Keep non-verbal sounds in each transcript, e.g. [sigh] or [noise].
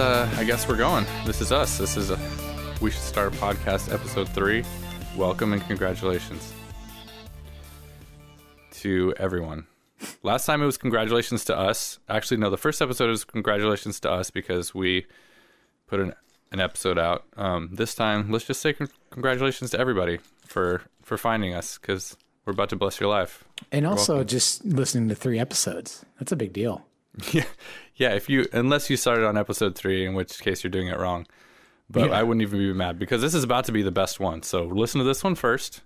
I guess uh, I guess we're going. This is us. This is a we should start a podcast episode three. Welcome and congratulations to everyone. Last time it was congratulations to us. Actually, no, the first episode was congratulations to us because we put an an episode out. Um, this time, let's just say con- congratulations to everybody for for finding us because we're about to bless your life. And You're also welcome. just listening to three episodes. That's a big deal. [laughs] Yeah, yeah. If you unless you started on episode three, in which case you're doing it wrong. But Yeah. I wouldn't even be mad because this is about to be the best one. So listen to this one first,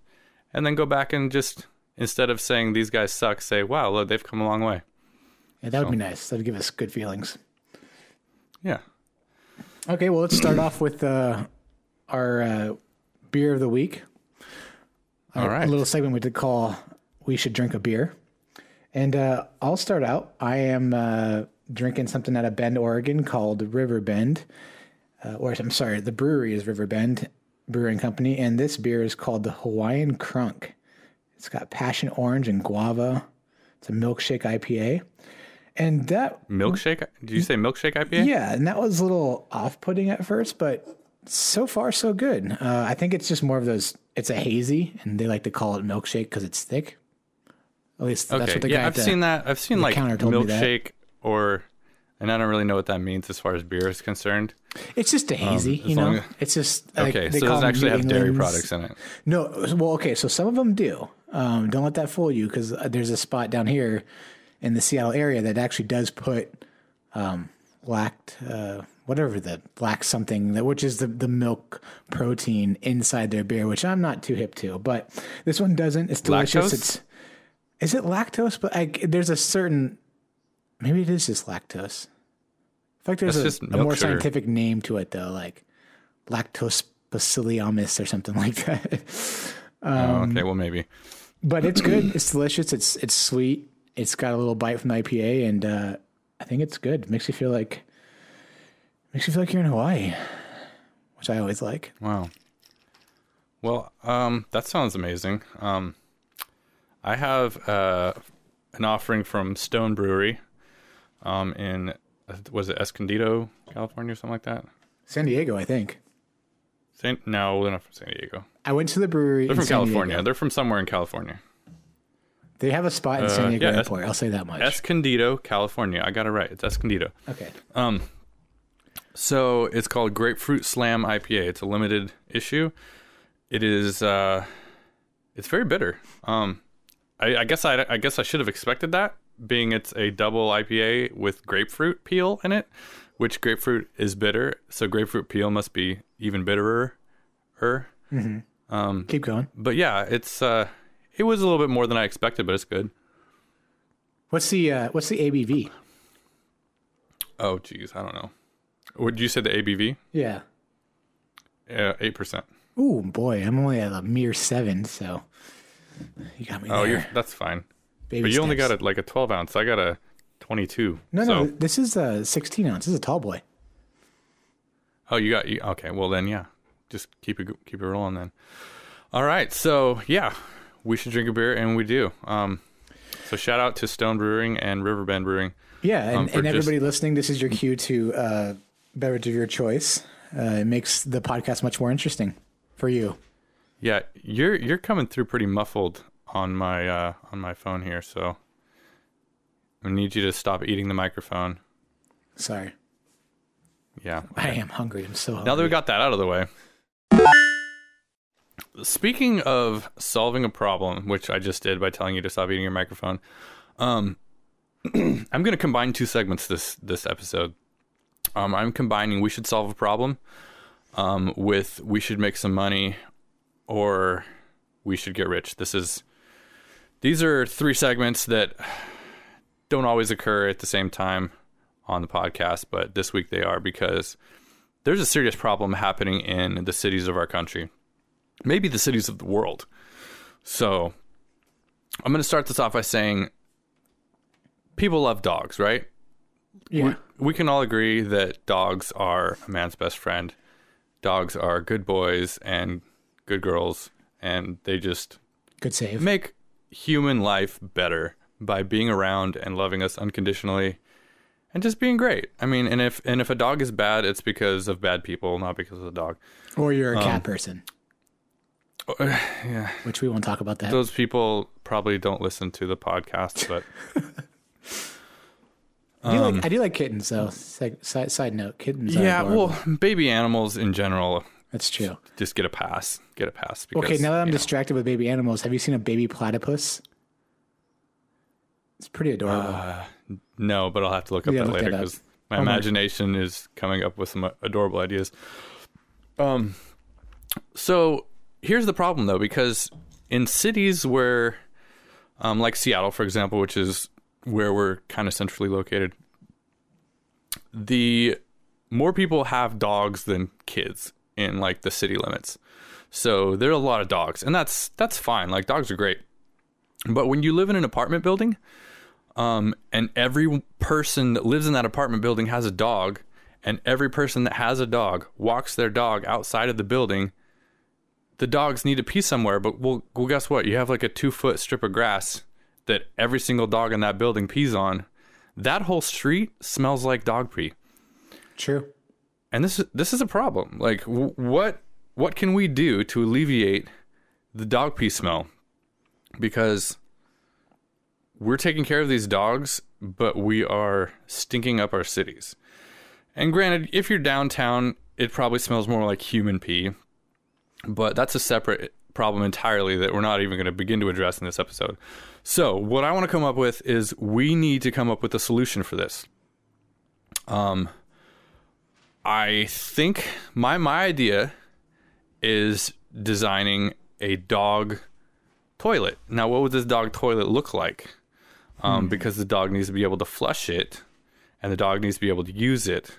and then go back and just instead of saying these guys suck, say, "Wow, look, they've come a long way." Yeah, that would be nice. That would give us good feelings. Yeah. Okay, well, let's start off with uh, our uh, beer of the week. All right. A little segment we did call We Should Drink a Beer. And uh, I'll start out. I am uh, drinking something out of Bend, Oregon called River Bend. Uh, or I'm sorry, the brewery is River Bend Brewing Company. And this beer is called the Hawaiian Crunk. It's got passion orange and guava. It's a milkshake IPA. And that Milkshake? Did you say milkshake IPA? yeah, and that was a little off-putting at first, but so far so good. Uh, I think it's just more of those. It's a hazy, and they like to call it milkshake because it's thick. At least that's what the yeah, guy. I've the- seen that. I've seen like counter me that. milkshake or, and I don't really know what that means as far as beer is concerned. It's just a hazy, as you know. as- it's just like, Okay, so it doesn't actually have dairy products in it. No, well, okay, so some of them do. Um, don't let that fool you because there's a spot down here in the Seattle area that actually does put um, lact, uh, whatever the lact something that which is the the milk protein inside their beer, which I'm not too hip to. But this one doesn't. It's delicious. Lactose? It's is it lactose? But I, there's a certain maybe it is just lactose. In fact, there's That's a, a more sugar. scientific name to it though, like lactose bacilliamus or something [laughs] like that. oh, okay. Well, maybe. but it's good. It's delicious. It's it's sweet. It's got a little bite from the IPA, and uh, I think it's good. Makes you feel like makes you feel like you're in Hawaii, which I always like. Wow. Well, um, that sounds amazing. Um, I have uh, an offering from Stone Brewery, um, in was it Escondido, California, or something like that. San Diego, I think. Saint, no, they're not from San Diego. I went to the brewery. They're in from San California. Diego. They're from somewhere in California. They have a spot in San Uh, Diego yeah, Es- I'll say that much. Escondido, California. I got it right. It's Escondido. okay. Um, so it's called Grapefruit Slam IPA. It's a limited issue. It is. Uh, it's very bitter. Um, I, I guess I, I guess I should have expected that, being it's a double IPA with grapefruit peel in it, which grapefruit is bitter, so grapefruit peel must be even bitterer. Er. Keep going. But yeah, it's. Uh, it was a little bit more than I expected, but it's good. What's the uh, what's the ABV? Oh, geez, I don't know. Would you say the ABV? Yeah. Yeah, eight percent. Ooh boy, I'm only at a mere seven, so you got me Oh, there. you're that's fine. Baby But you only got a, like a 12 ounce. I got a 22. No, so, no, this is a 16 ounce. This is a tall boy. Oh, you got you. Okay, well then, yeah. Just keep it keep it rolling then. All right. So yeah, we should drink a beer, and we do. Um, so shout out to Stone Brewing and Riverbend Brewing. Yeah, and, Um, and just- everybody listening, this is your cue to uh, beverage of your choice. Uh, it makes the podcast much more interesting for you. Yeah, you're you're coming through pretty muffled on my uh, on my phone here, so I need you to stop eating the microphone. Sorry, Yeah. I am hungry. I'm so hungry. Now that we got that out of the way. Speaking of solving a problem, which I just did by telling you to stop eating your microphone, um, [clears throat] I'm going to combine two segments this this episode. Um, I'm combining we should solve a problem um, with we should make some money or we should get rich. This is these are three segments that don't always occur at the same time on the podcast, but this week they are because there's a serious problem happening in the cities of our country, maybe the cities of the world. So I'm going to start this off by saying people love dogs, right? yeah, We, we can all agree that dogs are a man's best friend. Dogs are good boys and good girls, and they just good save. make human life better by being around and loving us unconditionally and just being great. I mean, and if and if a dog is bad, it's because of bad people, not because of the dog. Or you're a cat um, person, [sighs] yeah, which we won't talk about that. those people probably don't listen to the podcast, but [laughs] I do like um, I do like kittens though. Side, side, note, kittens. Yeah, well, baby animals in general that's true. just get a pass. Get a pass. Because, Okay, now that I'm you know, distracted with baby animals, have you seen a baby platypus? It's pretty adorable. no, but I'll have to look up Yeah, that look later because my Oh my- imagination is coming up with some adorable ideas. Um, so here's the problem though, because in cities where, um, like Seattle, for example, which is where we're kind of centrally located, the more people have dogs than kids in like the city limits. So there are a lot of dogs, and that's that's fine. Like dogs are great, but when you live in an apartment building, um, and every person that lives in that apartment building has a dog, and every person that has a dog walks their dog outside of the building, the dogs need to pee somewhere. But well, well guess what? You have like a two foot strip of grass that every single dog in that building pees on. That whole street smells like dog pee True. And this is this is a problem. Like, w- what what can we do to alleviate the dog pee smell? Because we're taking care of these dogs, but we are stinking up our cities. And granted, if you're downtown, it probably smells more like human pee, but that's a separate problem entirely that we're not even going to begin to address in this episode. So, what I want to come up with is we need to come up with a solution for this. Um, I think my my idea is designing a dog toilet. Now, what would this dog toilet look like? Um, Because the dog needs to be able to flush it, and the dog needs to be able to use it.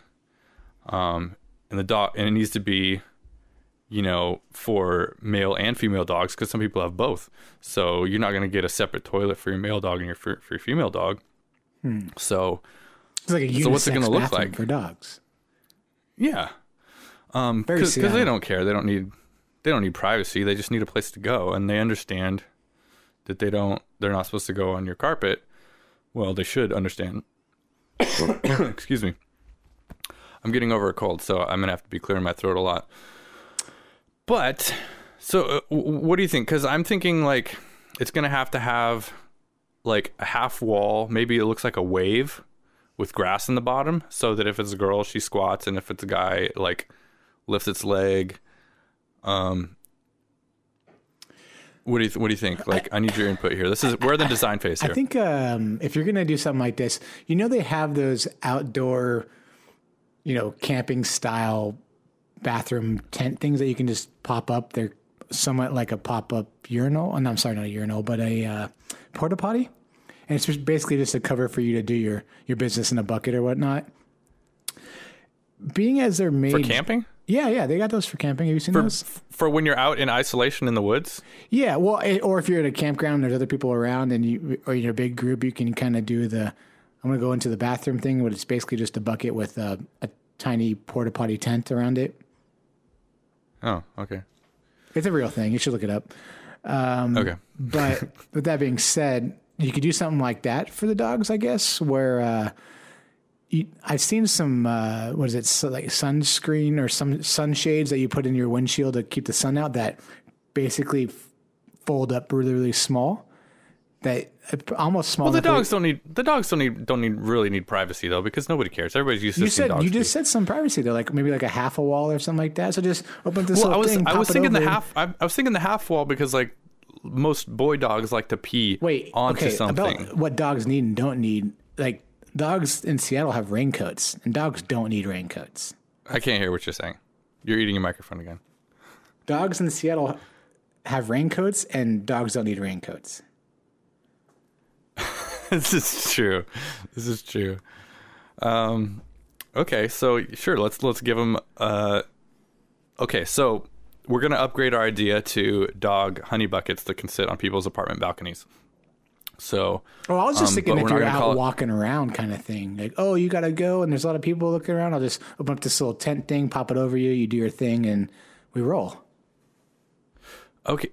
Um, and the dog and it needs to be, you know, for male and female dogs because some people have both. So you're not going to get a separate toilet for your male dog and your for, for your female dog. So It's like a So what's it gonna look like? for dogs? Yeah. Um, Very because they don't care. They don't need they don't need privacy. They just need a place to go, and they understand that they don't. They're not supposed to go on your carpet. Well, they should understand. [coughs] Excuse me. I'm getting over a cold, so I'm gonna have to be clearing my throat a lot. But so, uh, what do you think? Because I'm thinking like it's gonna have to have like a half wall. Maybe it looks like a wave with grass in the bottom, so that if it's a girl, she squats, and if it's a guy, like lifts its leg. Um, what do you th- what do you think? Like, I need your input here. This is we're in the design phase here I think um, if you're gonna do something like this, you know they have those outdoor, you know, camping style bathroom tent things that you can just pop up. They're somewhat like a pop up urinal. Oh, no, I'm sorry, not a urinal, but a uh, porta potty. And it's just basically just a cover for you to do your your business in a bucket or whatnot. Being as they're made for camping, yeah, yeah, they got those for camping. Have you seen for those? for when you're out in isolation in the woods. Yeah, well, eh, or if you're at a campground, there's other people around, and you or you're in a big group, you can kind of do the I'm gonna go into the bathroom thing, but it's basically just a bucket with a, a tiny porta potty tent around it. Oh, okay, It's a real thing. You should look it up. okay. But [laughs] with that being said, you could do something like that for the dogs, I guess. Where uh, you, I've seen some uh, what is it, so like sunscreen or some sunshades that you put in your windshield to keep the sun out that basically f- fold up really really small. That uh, almost small. Well, the dogs don't need the dogs don't need don't need really need privacy though because nobody cares. Everybody's used to You said you just said some privacy though, like maybe like a half a wall or something like that. So just open up this Well, I was thing. I was thinking the half. I, I was thinking the half wall because like most boy dogs like to pee Wait, onto okay, something. about what dogs need and don't need. Like dogs in Seattle have raincoats, and dogs don't need raincoats. I can't hear what you're saying. You're eating your microphone again. Dogs in Seattle have raincoats, and dogs don't need raincoats. [laughs] this is true. This is true. Um, okay, so sure, let's let's give them. Uh, okay, so we're gonna upgrade our idea to dog honey buckets that can sit on people's apartment balconies. So Oh, I was just Um, thinking if you're out it- walking around, kind of thing. Like, oh, you gotta go, and there's a lot of people looking around. I'll just open up this little tent thing, pop it over you. You do your thing, and we roll. okay,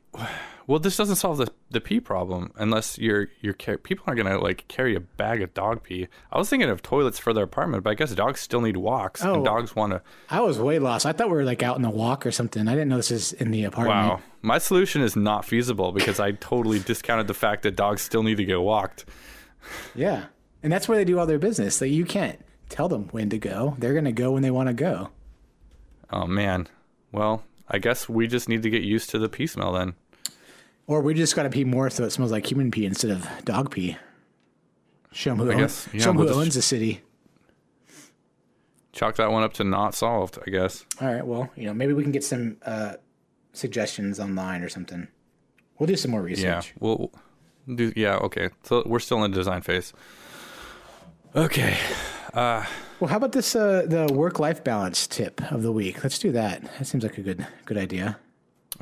well, this doesn't solve the the pee problem unless you're you're car- people aren't gonna like carry a bag of dog pee. I was thinking of toilets for their apartment, but I guess dogs still need walks, Oh. and dogs want to. I was way lost. I thought we were like out in the walk or something. I didn't know this is in the apartment. Wow, my solution is not feasible because I totally discounted the fact that dogs still need to get walked. Yeah. And that's where they do all their business. That you can't tell them when to go. They're going to go when they want to go. Oh man, well, I guess we just need to get used to the pee smell then. Or we just got to pee more so it smells like human pee instead of dog pee. Show them who, I own- guess, yeah, show 'em we'll who owns the city. Chalk that one up to not solved, I guess. All right. Well, you know, maybe we can get some uh, suggestions online or something. We'll do some more research. Yeah, we'll do. Yeah, okay. So we're still in the design phase. Okay. Well, how about this uh, the work life balance tip of the week? Let's do that. That seems like a good good idea.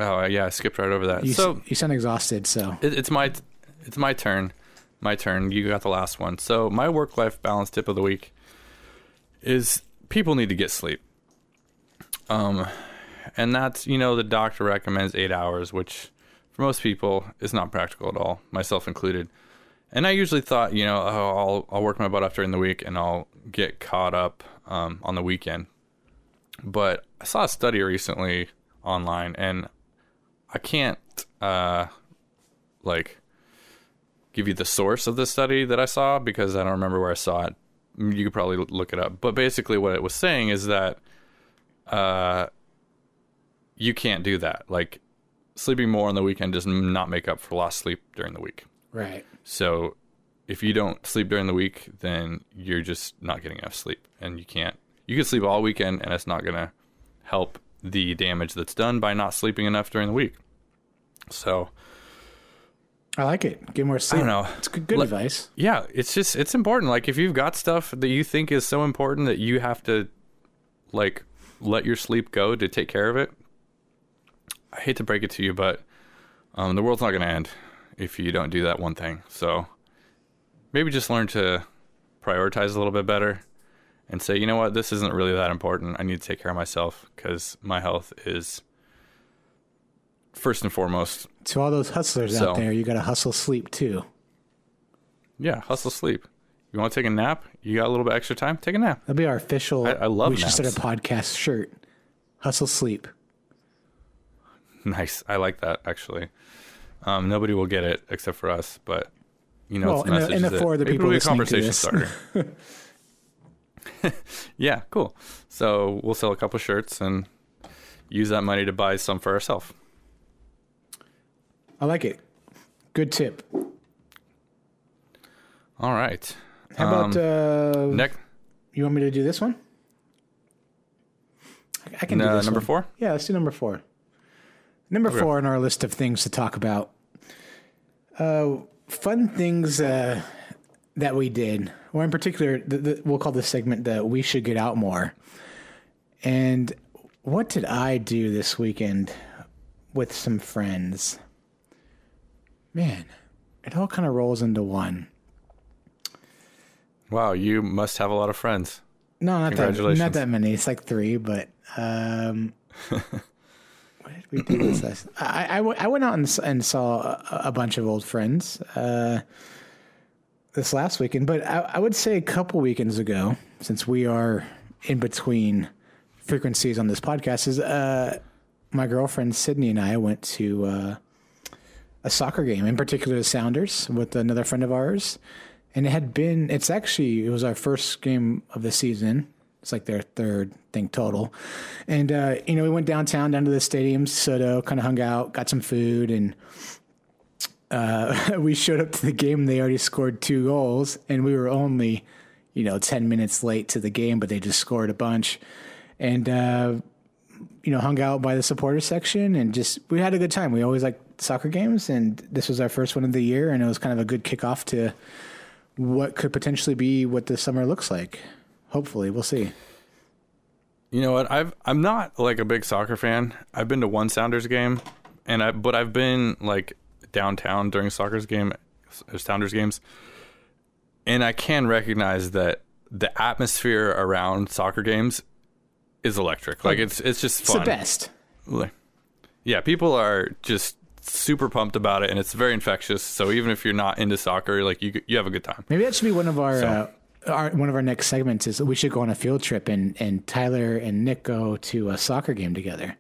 Oh yeah, I skipped right over that. You, so you sound exhausted, so it, it's my it's my turn. My turn. You got the last one. So my work life balance tip of the week is people need to get sleep. Um, and that's you know the doctor recommends eight hours, which for most people is not practical at all, myself included. And I usually thought, you know, oh, I'll I'll work my butt off during the week and I'll get caught up um, on the weekend. But I saw a study recently online, and I can't uh, like give you the source of the study that I saw because I don't remember where I saw it. You could probably look it up. But basically, what it was saying is that uh, you can't do that. Like sleeping more on the weekend does not make up for lost sleep during the week. right. So if you don't sleep during the week, then you're just not getting enough sleep, and you can't. You can sleep all weekend, and it's not gonna help the damage that's done by not sleeping enough during the week. So I like it. Get more sleep. don't know. It's good, good Let- advice. yeah, it's just it's important. Like if you've got stuff that you think is so important that you have to like let your sleep go to take care of it. I hate to break it to you, but um, the world's not going to end if you don't do that one thing. So maybe just learn to prioritize a little bit better and say, you know what, this isn't really that important. I need to take care of myself because my health is first and foremost. To all those hustlers So- out there, you got to hustle sleep too. Yeah, hustle sleep. You want to take a nap? You got a little bit extra time? Take a nap. That'll be our official. I- I love We should start a podcast shirt. Hustle sleep. Nice. I like that actually. Um, nobody will get it except for us, but you know, Well, it's a and the- message and the four other people listening to conversation starter. [laughs] yeah, cool. So we'll sell a couple shirts and use that money to buy some for ourselves. I like it. Good tip. All right. How about uh, Next, you want me to do this one? I- I can do uh, this number one. four. Yeah, let's do number four. Number Okay. four on our list of things to talk about. Uh, fun things uh, that we did, or in particular, the, the, we'll call this segment the "We Should Get Out More." And what did I do this weekend with some friends? Man, it all kind of rolls into one. Wow, you must have a lot of friends. No, not that not that many. It's like three, but um, [laughs] what did we do this last? I, I, I went out and, and saw a, a bunch of old friends uh, this last weekend, but I, I would say a couple weekends ago, since we are in between frequencies on this podcast, is uh, my girlfriend Sydney and I went to uh, a soccer game, in particular the Sounders, with another friend of ours. And it had been, it's actually, it was our first game of the season. It's like their third thing total. And, uh, you know, we went downtown, down to the stadium, SoDo, kind of hung out, got some food, and uh, [laughs] we showed up to the game. They already scored two goals, and we were only, you know, 10 minutes late to the game, but they just scored a bunch. And, uh, you know, hung out by the supporter section and just, we had a good time. We always like soccer games, and this was our first one of the year, and it was kind of a good kickoff to what could potentially be what the summer looks like. Hopefully, we'll see. You know what? I've I'm not like a big soccer fan. I've been to one Sounders game, and I but I've been like downtown during soccer's game, Sounders games, and I can recognize that the atmosphere around soccer games is electric. Like it's it's just It's the best. Like, yeah, people are just super pumped about it, and it's very infectious. So even if you're not into soccer, like you you have a good time. Maybe that should be one of our, So- uh, our one of our next segments. Is we should go on a field trip and and Tyler and Nick go to a soccer game together.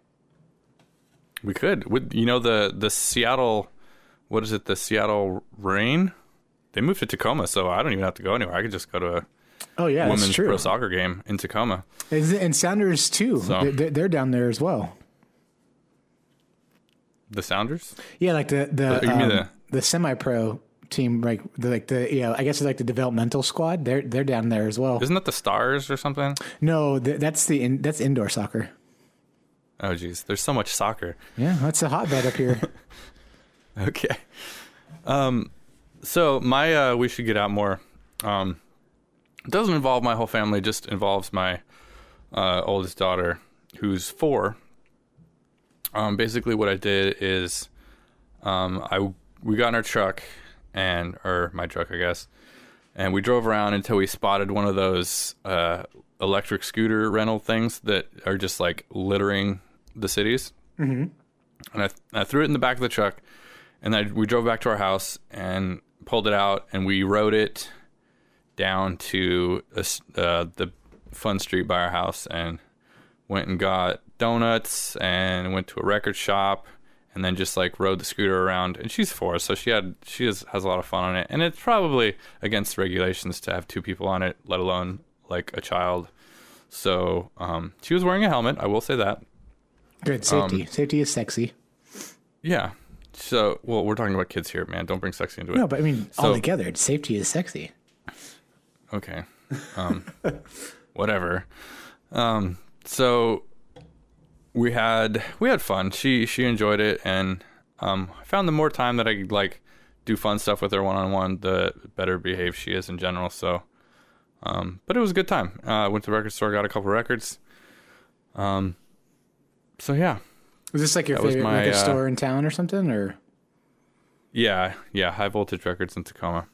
We could. With you know the the Seattle, what is it? The Seattle Reign. They moved to Tacoma, so I don't even have to go anywhere. I could just go to a Oh yeah, women's pro soccer game in Tacoma. And Sounders too. So- They're, down there as well. The Sounders. Yeah, like the the um, the- the semi pro team, like the, like the you know, I guess it's like the developmental squad. They're they're down there as well. Isn't that the Stars or something? No, th- that's the in, that's indoor soccer. Oh, geez, there's so much soccer. Yeah, that's a hotbed up here. [laughs] [laughs] Okay. Um, so my uh, we should get out more. Um, it doesn't involve my whole family. It just involves my uh, oldest daughter, who's four. Um, basically, what I did is, um, I we got in our truck and or my truck, I guess, and we drove around until we spotted one of those uh, electric scooter rental things that are just like littering the cities. Mm-hmm. And I, I threw it in the back of the truck, and I, we drove back to our house and pulled it out, and we rode it down to a uh, the fun street by our house, and went and got donuts, and went to a record shop, and then just like rode the scooter around. And she's four, so she had she has, has a lot of fun on it, and it's probably against regulations to have two people on it, let alone like a child. So um, she was wearing a helmet. I will say that. Good safety. safety is sexy. Yeah. So, well, we're talking about kids here, man. Don't bring sexy into it. No, but I mean, So- altogether, safety is sexy. Okay. Um, [laughs] whatever. Um, so we had we had fun. She she enjoyed it, and um, I found the more time that I could like do fun stuff with her one on one, the better behaved she is in general. So, um, but it was a good time. Uh, went to the record store, got a couple records. Um, so yeah, Is this like your That favorite my, record uh, store in town or something? Or yeah, yeah. High voltage records in Tacoma.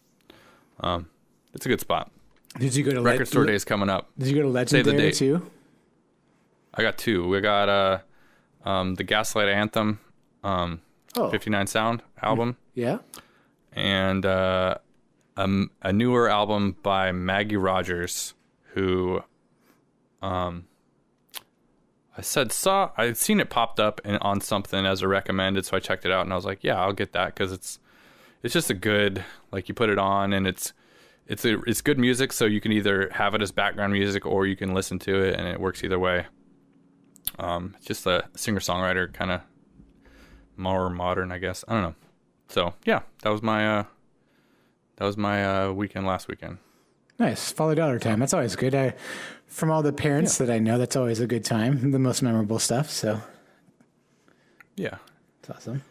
Um, it's a good spot. did you go to Le- Record store days coming up. Did you go to Legendary date. too? I got two. We got uh, um, the Gaslight Anthem, um, Oh, 59 Sound album, yeah. and uh, um, a newer album by Maggie Rogers, who, um, I said saw I'd seen it popped up in, on something as a recommended, so I checked it out and I was like, yeah, I'll get that because it's it's just a good like you put it on and it's it's a, it's good music, so you can either have it as background music or you can listen to it and it works either way. Um, it's just a singer songwriter kind of more modern, I guess. I don't know. So yeah, that was my uh, that was my uh, weekend last weekend. Nice. follow dollar time. That's always good. I, from all the parents that I know, that's always a good time. The most memorable stuff. So Yeah. it's awesome.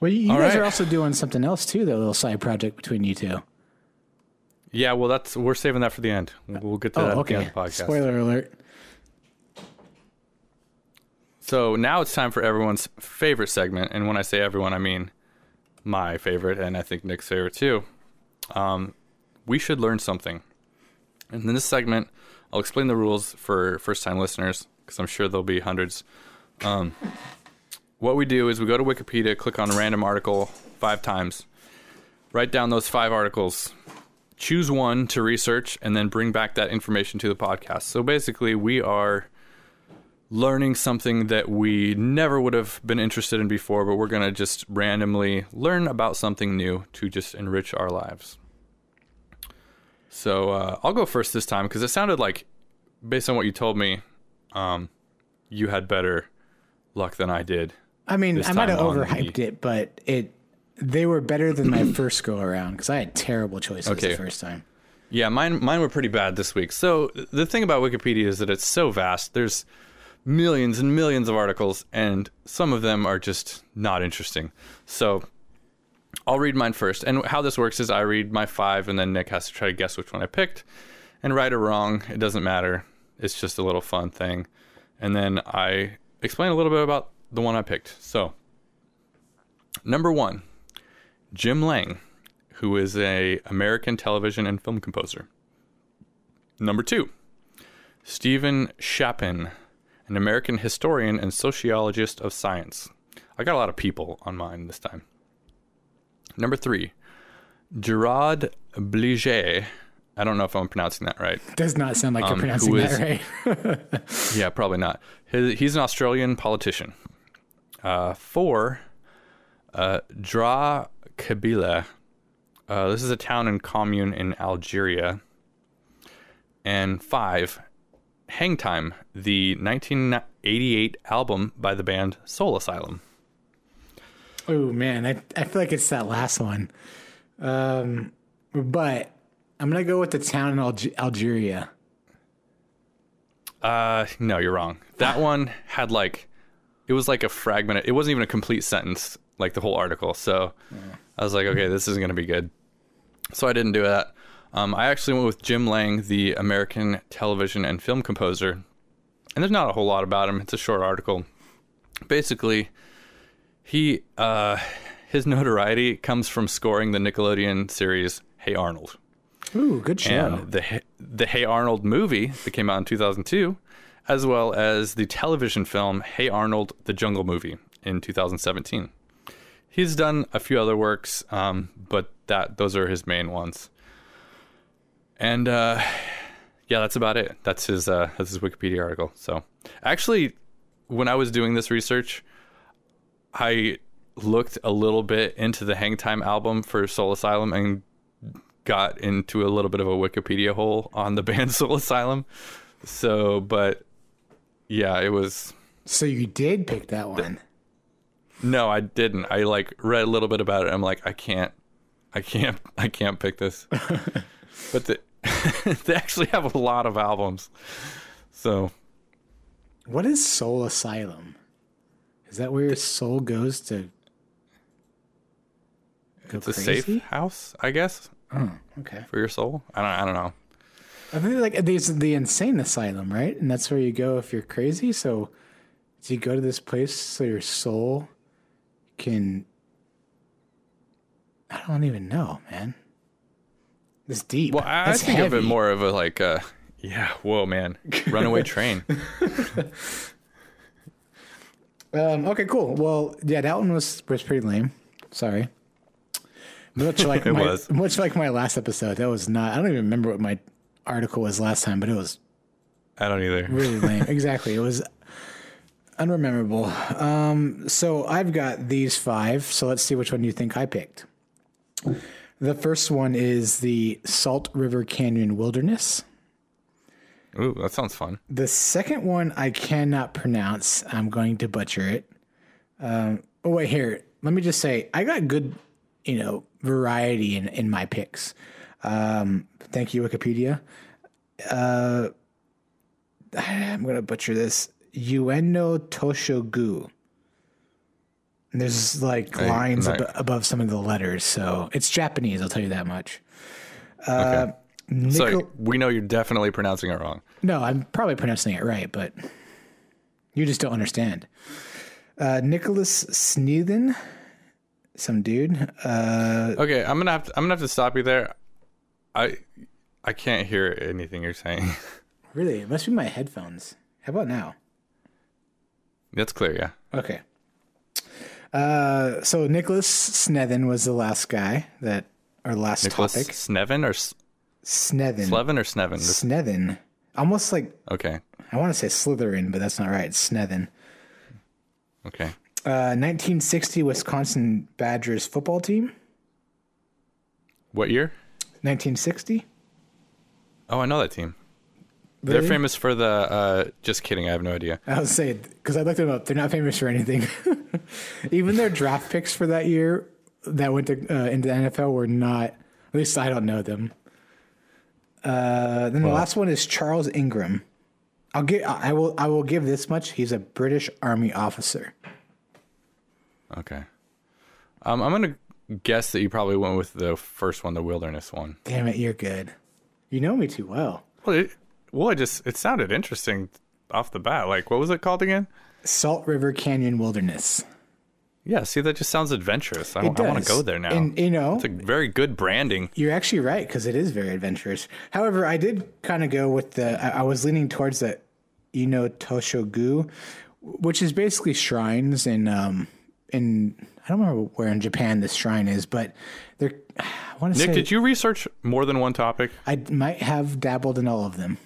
Well, you, you guys right. are also doing something else too, a little side project between you two. Yeah, well, that's we're saving that for the end. We'll, we'll get to Oh, that at the okay. end of the podcast. Spoiler alert. So now it's time for everyone's favorite segment, and when I say everyone, I mean my favorite, and I think Nick's favorite too. Um, we should learn something. And in this segment, I'll explain the rules for first-time listeners, because I'm sure there'll be hundreds. Um, what we do is we go to Wikipedia, click on a random article five times, write down those five articles, choose one to research, and then bring back that information to the podcast. So basically, we are learning something that we never would have been interested in before, but we're going to just randomly learn about something new to just enrich our lives. So uh, I'll go first this time because it sounded like, based on what you told me, um, you had better luck than I did. I mean, I might have overhyped the- it, but it they were better than my [coughs] first go around because I had terrible choices Okay. the first time. Yeah, mine mine were pretty bad this week. So the thing about Wikipedia is that it's so vast. There's millions and millions of articles, and some of them are just not interesting. So I'll read mine first. And how this works is I read my five, and then Nick has to try to guess which one I picked. And right or wrong, it doesn't matter. It's just a little fun thing. And then I explain a little bit about the one I picked. So, number one, Jim Lang, who is a American television and film composer. Number two, Stephen Shapin, an American historian and sociologist of science. I got a lot of people on mine this time. Number three, Gerard Bliget. I don't know if I'm pronouncing that right. Does not sound like you're Um, pronouncing who that is- right. [laughs] Yeah, probably not. His, he's an Australian politician. Uh, four, uh, Dra Kabila. Uh, this is a town and commune in Algeria. And five, Hang Time, the 1988 album by the band Soul Asylum. Oh man, I I feel like it's that last one. Um, but I'm gonna go with the town in Alge- Algeria. Uh, no, you're wrong. That [laughs] one had like, it was like a fragment. It wasn't even a complete sentence, like the whole article. So I was like, okay, this isn't going to be good. So I didn't do that. Um, I actually went with Jim Lang, the American television and film composer. And there's not a whole lot about him. It's a short article. Basically, he uh, his notoriety comes from scoring the Nickelodeon series Hey Arnold. Ooh, good show. And the Hey- the Hey Arnold movie that came out in 2002, as well as the television film Hey Arnold: The Jungle Movie in 2017. He's done a few other works, um, but that those are his main ones. And uh, yeah, that's about it. That's his uh, that's his Wikipedia article. So actually, when I was doing this research, I looked a little bit into the Hang Time album for Soul Asylum and got into a little bit of a Wikipedia hole on the [laughs] band Soul Asylum. So, but yeah, it was so you did pick that one. no, I didn't. I like read a little bit about it. I'm like, I can't, I can't, I can't pick this. [laughs] but the, [laughs] they actually have a lot of albums. So What is Soul Asylum? Is that where your soul goes to go it's a safe house, I guess, Oh, okay. for your soul. I don't, I don't know. I think like there's the insane asylum, right? And that's where you go if you're crazy. So, do you go to this place so your soul can? I don't even know, man. It's deep. Well, I, I That's think of it heavy. more of a like, uh, yeah, whoa, man, runaway train. [laughs] [laughs] Um, okay, cool. Well, yeah, that one was was pretty lame. Sorry. Much [laughs] like It my, was. much like my last episode. That was not. I don't even remember what my article was last time, but it was I don't either. really lame. [laughs] exactly. It was unrememberable. Um, so I've got these five. So let's see which one you think I picked. The first one is the Salt River Canyon Wilderness. Ooh, that sounds fun. The second one I cannot pronounce. I'm going to butcher it. Um, oh wait, here. Let me just say I got good, you know, variety in in my picks. Um, thank you, Wikipedia. Uh, [sighs] I'm gonna butcher this. Ueno Toshogu. And There's like lines ab- above some of the letters, so it's Japanese. I'll tell you that much. Uh, Okay. So we know you're definitely pronouncing it wrong. no, I'm probably pronouncing it right, but you just don't understand. Uh, Nicholas Snethen, some dude. Uh, Okay, I'm gonna have to, I'm gonna have to stop you there. I I can't hear anything you're saying. [laughs] really, it must be my headphones. How about now? That's clear, yeah. Okay. Uh, so Nicholas Snethen was the last guy that, our last Nicholas topic. Or S- Snethen. Slevin or Sneven? This- Snethen. Almost like, Okay, I want to say Slytherin, but that's not right. It's Snethen. okay. Uh, 1960 Wisconsin Badgers football team. What year? 1960. Oh, I know that team. They're famous for the. Uh, just kidding. I have no idea. I was saying because I looked them up. They're not famous for anything. [laughs] Even their draft picks for that year that went to uh, into the NFL were not. At least I don't know them. Uh, then the last one is Charles Ingram. I'll give. I will. I will give this much. He's a British Army officer. Okay. Um, I'm gonna guess that you probably went with the first one, the wilderness one. Damn it, you're good. You know me too well. Well, it, well, it just it sounded interesting off the bat. Like, what was it called again? Salt River Canyon Wilderness. Yeah, see, that just sounds adventurous. I, It want to go there now. And you know, it's a very good branding. You're actually right because it is very adventurous. However, I did kind of go with the. I, I was leaning towards the, you know, Toshogu, which is basically shrines and um, in I don't remember where in Japan this shrine is, but they're I want to say, Nick, did you research more than one topic? I might have dabbled in all of them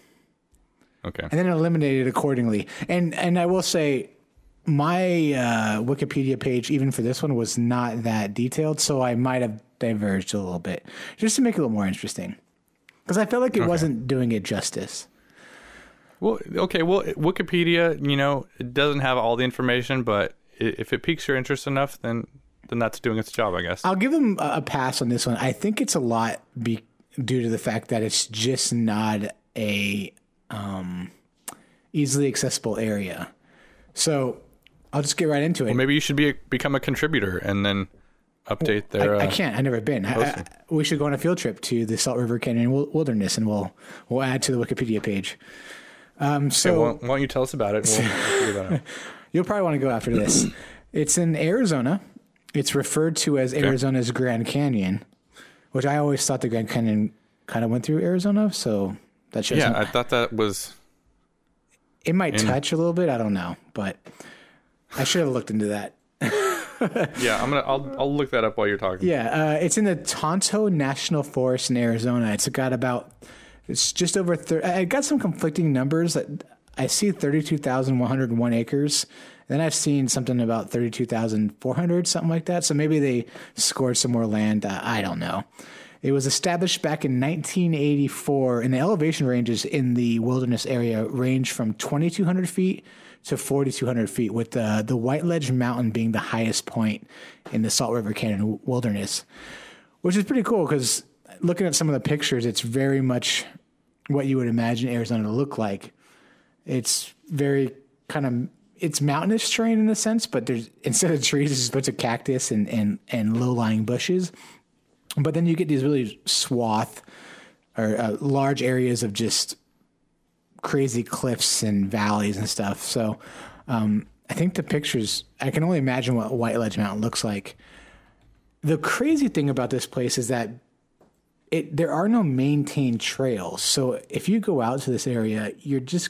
Okay. and then eliminated accordingly. And and I will say my uh, Wikipedia page, even for this one, was not that detailed, so I might have diverged a little bit just to make it a little more interesting. Because I felt like it wasn't doing it justice. Well, okay. Well, Wikipedia, you know, it doesn't have all the information, but if it piques your interest enough, then then that's doing its job, I guess. I'll give them a a pass on this one. I think it's a lot be, due to the fact that it's just not a um, easily accessible area. So I'll just get right into it. Well, maybe you should be a, become a contributor and then update their. I, I uh, can't. I've never been. I, I, we should go on a field trip to the Salt River Canyon Wilderness, and we'll we'll add to the Wikipedia page. Um, so why, don't- why don't you tell us about it? We'll, we'll figure that out. [laughs] you'll probably want to go after this. [clears throat] it's in Arizona. It's referred to as Arizona's Grand Canyon, which I always thought the Grand Canyon kind of went through Arizona. So that shows. Yeah, I thought that was. it might touch a little bit. I don't know, but I should have looked into that. [laughs] Yeah, I'm gonna. I'll I'll look that up while you're talking. Yeah, uh, it's in the Tonto National Forest in Arizona. It's got about, it's just over. Thir- I got some conflicting numbers. I see thirty-two thousand one hundred one acres. Then I've seen something about thirty-two thousand four hundred, something like that. So maybe they scored some more land. Uh, I don't know. It was established back in 1984, and the elevation ranges in the wilderness area range from 2,200 feet to 4,200 feet, with the, the White Ledge Mountain being the highest point in the Salt River Canyon wilderness, which is pretty cool because looking at some of the pictures, it's very much what you would imagine Arizona to look like. It's very kind of it's mountainous terrain in a sense, but there's [laughs] instead of trees, it's just a bunch of cactus and and and low lying bushes. But then you get these really swath or uh, large areas of just crazy cliffs and valleys and stuff. So um, I think the pictures, I can only imagine what White Ledge Mountain looks like. The crazy thing about this place is that it there are no maintained trails. So if you go out to this area, you're just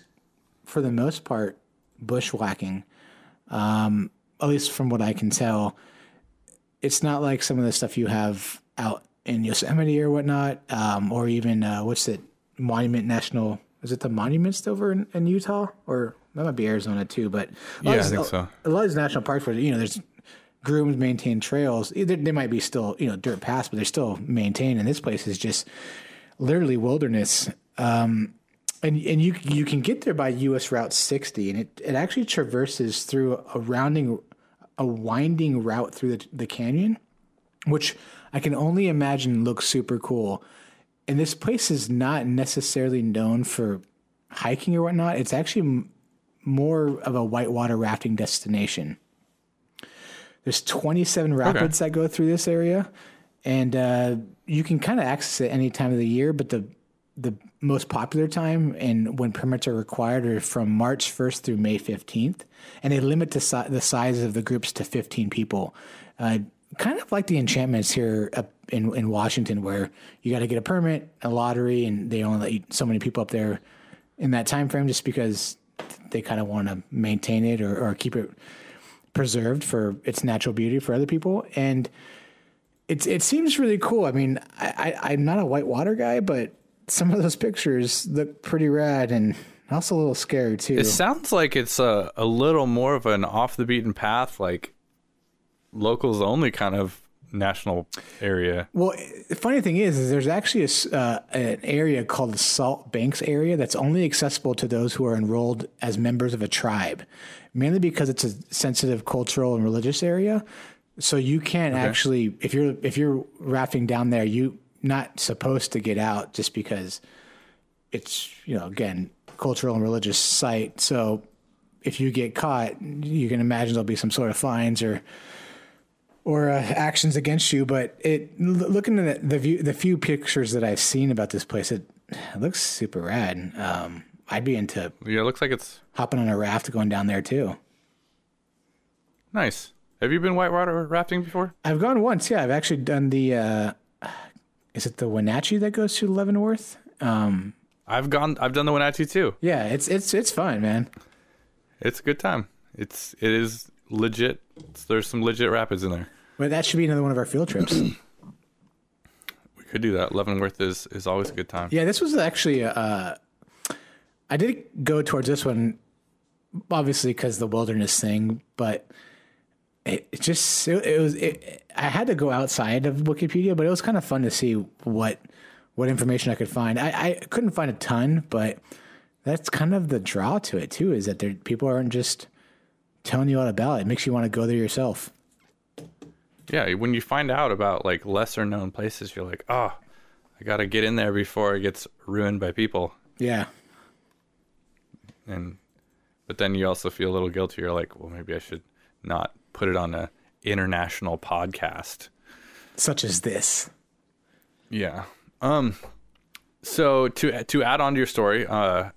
for the most part bushwhacking. Um, at least from what I can tell, it's not like some of the stuff you have out in Yosemite or whatnot, um, or even uh, what's it, Monument National? Is it the monuments over in, in Utah, or that might be Arizona too? But Yeah, of I think so. A lot of these national parks, where you know, there's groomed, maintained trails. They, they might be still you know dirt paths, but they're still maintained. And this place is just literally wilderness. Um, and and you you can get there by US Route 60, and it, it actually traverses through a rounding, a winding route through the, the canyon, which I can only imagine looks super cool. And this place is not necessarily known for hiking or whatnot. It's actually m- more of a whitewater rafting destination. There's 27 rapids that go through this area, and uh, you can kind of access it any time of the year. But the the most popular time and when permits are required are from March 1st through May 15th, and they limit the, si- the size of the groups to 15 people. Uh, kind of like the enchantments here in in Washington, where you got to get a permit, a lottery, and they only let so many people up there in that time frame, just because they kind of want to maintain it or, or keep it preserved for its natural beauty for other people. And it's it seems really cool. I mean, I, I I'm not a whitewater guy, but some of those pictures look pretty rad and also a little scary too. It sounds like it's a a little more of an off the beaten path, like locals only kind of national area. Well, the funny thing is, is there's actually a uh, an area called the Salt Banks area that's only accessible to those who are enrolled as members of a tribe, mainly because it's a sensitive cultural and religious area. So you can't actually, if you're if you're rafting down there, you not supposed to get out just because it's you know again cultural and religious site. So if you get caught, you can imagine there'll be some sort of fines or or uh, actions against you. But it looking at the, the view, the few pictures that I've seen about this place, it, it looks super rad. Um, I'd be into Yeah, it looks like it's hopping on a raft going down there too. nice. Have you been whitewater rafting before? I've gone once. Yeah, I've actually done the. Uh, is it the Wenatchee that goes to Leavenworth? Um, I've gone. I've done the Wenatchee too. yeah, it's it's it's fun, man. It's a good time. It's it is legit. There's some legit rapids in there. But that should be another one of our field trips. [clears throat] We could do that. Leavenworth is is always a good time. yeah, this was actually. Uh, I did go towards this one, obviously because the wilderness thing, but it, it just it, it was. It, I had to go outside of Wikipedia, but it was kind of fun to see what what information I could find. I, I couldn't find a ton, but that's kind of the draw to it too. Is that there people aren't just telling you all about it. It makes you want to go there yourself. Yeah, when you find out about like lesser known places, you're like, oh, I got to get in there before it gets ruined by people. Yeah. And but then you also feel a little guilty. You're like, well, maybe I should not put it on a international podcast. Such as this. Yeah. Um. So to to add on to your story, uh,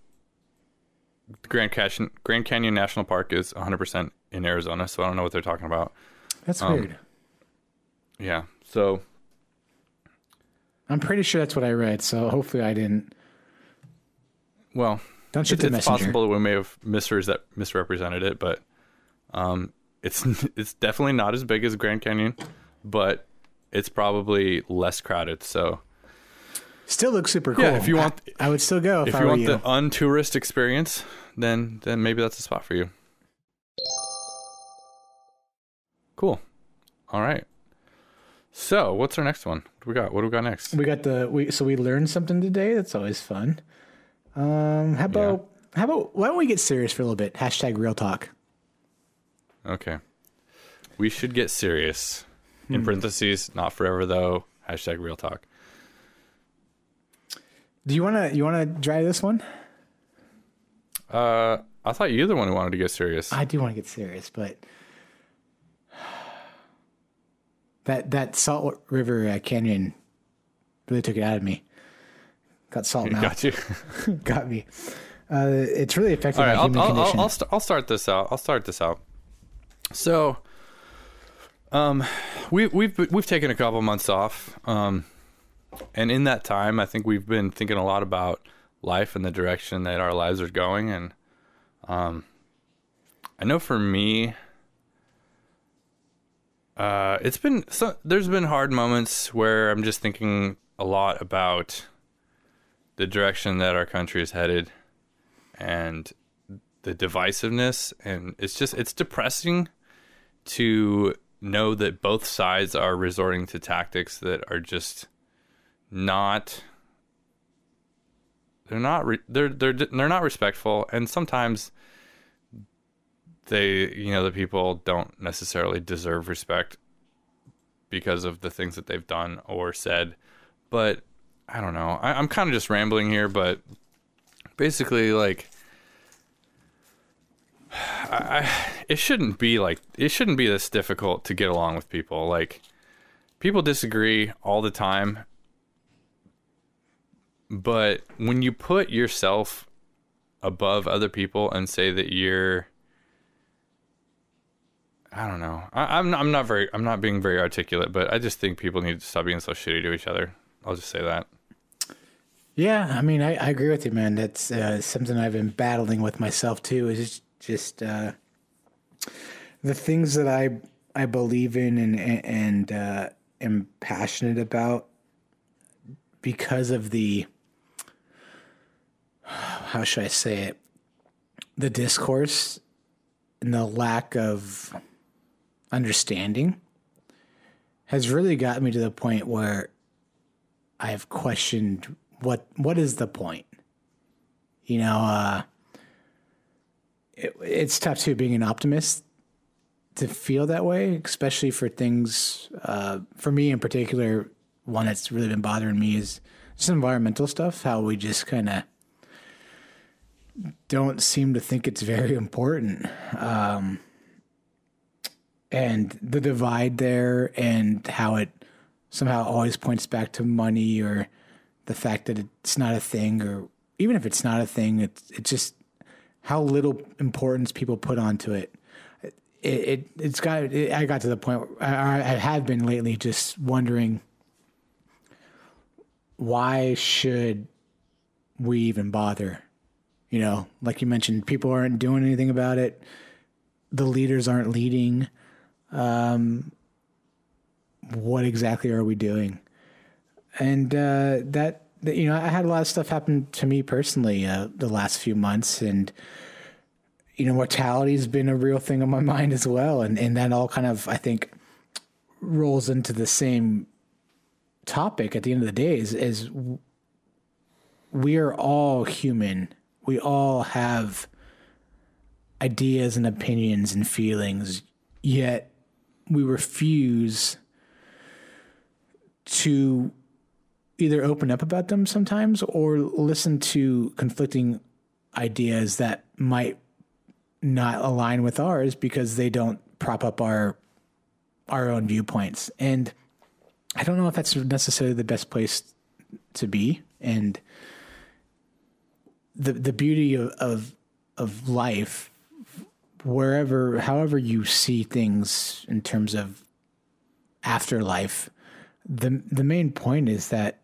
Grand Canyon Grand Canyon National Park is 100 percent in Arizona. So I don't know what they're talking about. That's Um, weird. Yeah. So I'm pretty sure that's what I read, so hopefully I didn't. well, Don't shoot it's, the it's messenger. possible that we may have misre- misrepresented it, but um, it's [laughs] it's definitely not as big as Grand Canyon, but it's probably less crowded. So Still looks super cool. Yeah, if you want- I, I would still go if, if I you were want you. the untourist experience, then then maybe that's a spot for you. Cool. All right. So, what's our next one? What do we got? What do we got next? we got the we so we learned something today. That's always fun. Um, how about how about why don't we get serious for a little bit? Hashtag real talk. Okay. We should get serious. Hmm. In parentheses, not forever though. Hashtag real talk. Do you wanna you wanna try this one? Uh, I thought you were the one who wanted to get serious. I do want to get serious, but that that Salt River uh, Canyon really took it out of me. Got salt now. Got you. [laughs] Got me. Uh, it's really affected All right, my I'll, human I'll, I'll. I'll, st- I'll start this out. I'll start this out. So, um, we, we've we've taken a couple months off, um, and in that time, I think we've been thinking a lot about life and the direction that our lives are going. And um, I know for me, uh, it's been so, there's been hard moments where I'm just thinking a lot about the direction that our country is headed and the divisiveness and it's just it's depressing to know that both sides are resorting to tactics that are just not they're not re- they're they're they're not respectful and sometimes they you know the people don't necessarily deserve respect because of the things that they've done or said. But i don't know. I, i'm kind of just rambling here but basically like [sighs] I, I it shouldn't be like it shouldn't be this difficult to get along with people. Like people disagree all the time. But when you put yourself above other people and say that you're I don't know. I, I'm I'm not very I'm not being very articulate, but I just think people need to stop being so shitty to each other. I'll just say that. Yeah, I mean, I, I agree with you, man. That's uh, something I've been battling with myself too. Is just uh, the things that I I believe in and and uh, am passionate about because of the how should I say it the discourse and the lack of understanding has really got me to the point where I've questioned what what is the point? You know, uh, it, it's tough too being an optimist to feel that way, especially for things. Uh, for me in particular, one that's really been bothering me is just environmental stuff. How we just kind of don't seem to think it's very important. Um, and the divide there and how it somehow always points back to money or the fact that it's not a thing or even if it's not a thing it's it's just how little importance people put onto it. It, it it's got it, i got to the point where I, I have been lately just wondering why should we even bother? You know like you mentioned people aren't doing anything about it. The leaders aren't leading. Um, what exactly are we doing? And uh, that, that, you know, I had a lot of stuff happen to me personally uh, the last few months, and you know, mortality has been a real thing on my [laughs] mind as well, and and that all kind of I think rolls into the same topic at the end of the day is is we are all human. We all have ideas and opinions and feelings, yet we refuse to either open up about them sometimes or listen to conflicting ideas that might not align with ours because they don't prop up our our own viewpoints. And I don't know if that's necessarily the best place to be. And the the beauty of of, of life wherever however you see things in terms of afterlife the the main point is that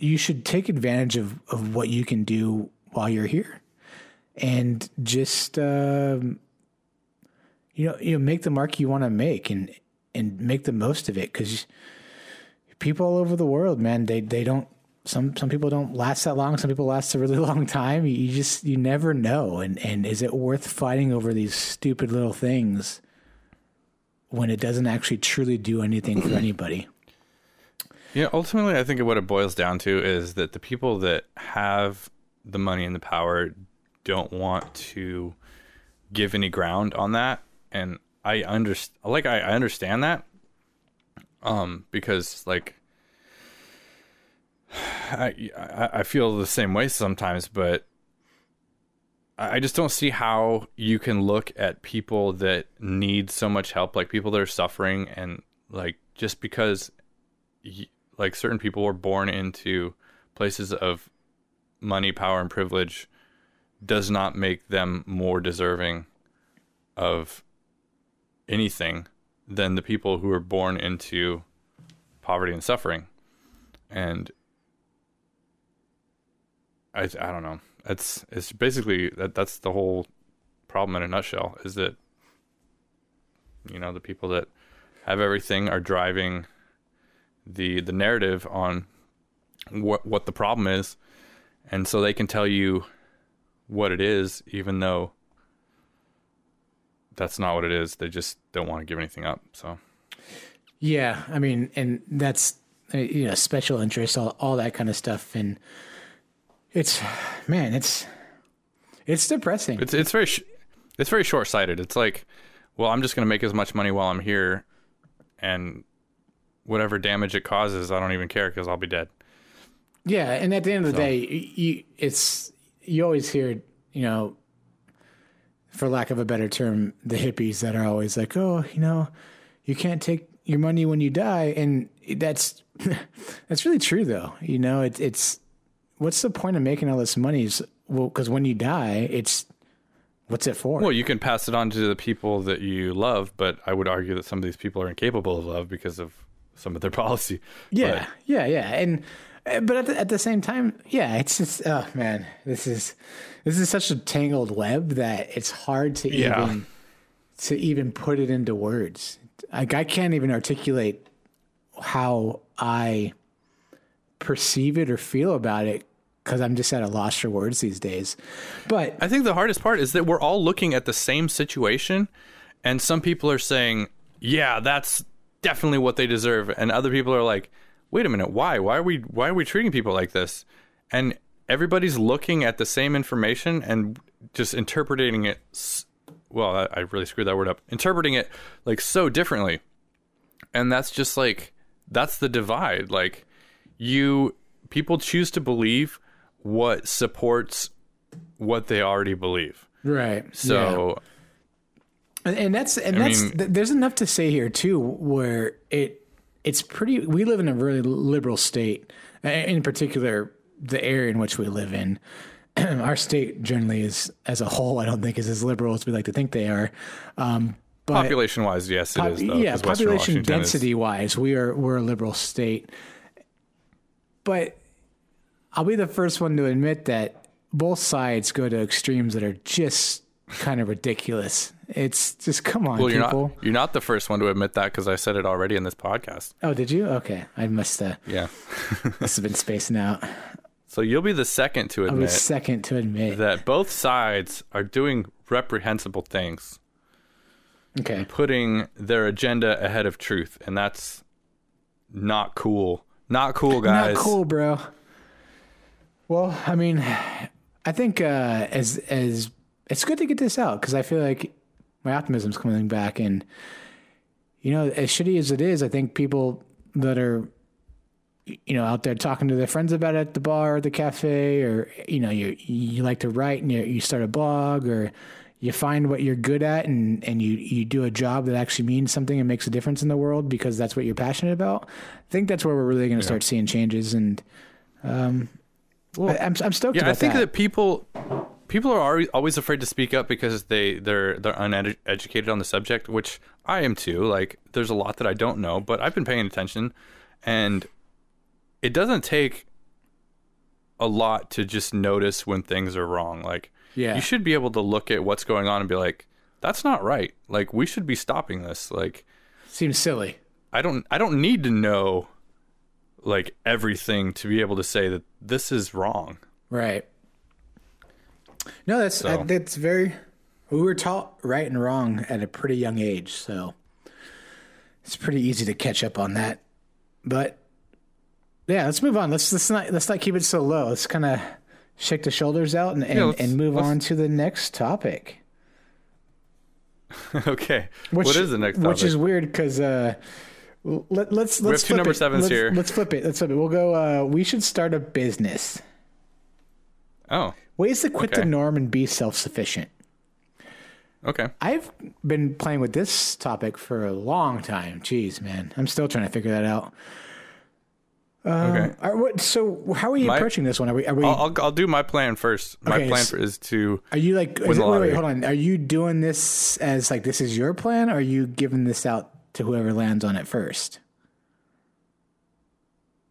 you should take advantage of of what you can do while you're here. And just um, you know you know make the mark you want to make and and make the most of it because people all over the world man they they don't some some people don't last that long. Some people last a really [laughs] long time. You just you never know. And and is it worth fighting over these stupid little things when it doesn't actually truly do anything for [clears throat] anybody? Yeah, ultimately, I think what it boils down to is that the people that have the money and the power don't want to give any ground on that, and I understand. Like I, I understand that, um, because like [sighs] I, I feel the same way sometimes, but I just don't see how you can look at people that need so much help, like people that are suffering, and like just because, like certain people were born into places of money, power, and privilege, does not make them more deserving of anything than the people who are born into poverty and suffering. And I I don't know. It's it's basically that that's the whole problem in a nutshell is that you know the people that have everything are driving the the narrative on what what the problem is. And so they can tell you what it is even though that's not what it is. They just don't want to give anything up so. Yeah i mean and that's you know special interest all, all that kind of stuff. And it's man, it's it's depressing. It's it's very sh- it's very short sighted. It's like, well, I'm just going to make as much money while I'm here, and whatever damage it causes, I don't even care because I'll be dead. Yeah, and at the end of the so. day, you it's you always hear you know, for lack of a better term, the hippies that are always like, oh, you know, you can't take your money when you die, and that's [laughs] that's really true though. You know, it's it's what's the point of making all this money? Is well, because when you die, it's what's it for? Well, you can pass it on to the people that you love, but I would argue that some of these people are incapable of love because of some of their [laughs] policy. Yeah, but, yeah, yeah, and uh, but at the, at the same time, yeah, it's just oh man, this is this is such a tangled web that it's hard to yeah. even to even put it into words. Like I can't even articulate how I perceive it or feel about it because I'm just at a loss for words these days. But I think the hardest part is that we're all looking at the same situation, and some people are saying, "Yeah, that's definitely what they deserve," and other people are like, "Wait a minute, why? Why are we why are we treating people like this?" And everybody's looking at the same information and just interpreting it. Well, I really screwed that word up. Interpreting it like so differently, and that's just like that's the divide. Like you people choose to believe what supports what they already believe. Right. So yeah. and that's and I that's mean, there's enough to say here too where it it's pretty we live in a really liberal state in particular the area in which we live in [clears throat] our state generally is as a whole i don't think is as liberal as we like to think they are um, population wise yes it pop, is though, yeah population density is. wise we are we're a liberal state but I'll be the first one to admit that both sides go to extremes that are just kind of ridiculous. It's just come on, Well, you're people. not you're not the first one to admit that because I said it already in this podcast. Oh, did you? Okay, I must uh, Yeah. [laughs] must have been spacing out. So you'll be the second to admit. I was second to admit. that both sides are doing reprehensible things, Okay, putting their agenda ahead of truth, and that's not cool. Not cool, guys. not cool, bro. Well, I mean, I think uh, as as it's good to get this out because I feel like my optimism's coming back, and you know, as shitty as it is, I think people that are you know out there talking to their friends about it at the bar or the cafe, or you know, you you like to write and you, you start a blog or you find what you're good at and, and you, you do a job that actually means something and makes a difference in the world because that's what you're passionate about. I think that's where we're really going to start seeing changes. And um, Well, I'm, I'm stoked yeah, I think that. that. people people are always, always afraid to speak up because they they're they're uneducated on the subject, which I am too. Like, there's a lot that I don't know, but I've been paying attention, and it doesn't take a lot to just notice when things are wrong. Like, Yeah. you should be able to look at what's going on and be like, "That's not right." Like, we should be stopping this. Like, Seems silly. I don't I don't need to know like everything to be able to say that this is wrong. Right. No, that's So- that's very. We were taught right and wrong at a pretty young age, so it's pretty easy to catch up on that. But yeah, let's move on. Let's let's not let's not keep it so low. Let's kind of shake the shoulders out and and, Yeah, and move on to the next topic. [laughs] okay. Which, what is the next topic? Which is weird because uh, let, let's let's have two flip number it. sevens let's, here. Let's flip it. Let's flip it. We'll go. Uh, we should start a business. oh, Ways to quit Okay. the norm and be self sufficient. okay. I've been playing with this topic for a long time. Jeez, man, I'm still trying to figure that out. okay. Are, what, so, how are you My- approaching this one? Are we? Are we? I'll, I'll I'll do my plan first. My Okay, plan s- is to are you like? It, wait, wait, hold on. Are you doing this as like this is your plan? Or are you giving this out to whoever lands on it first?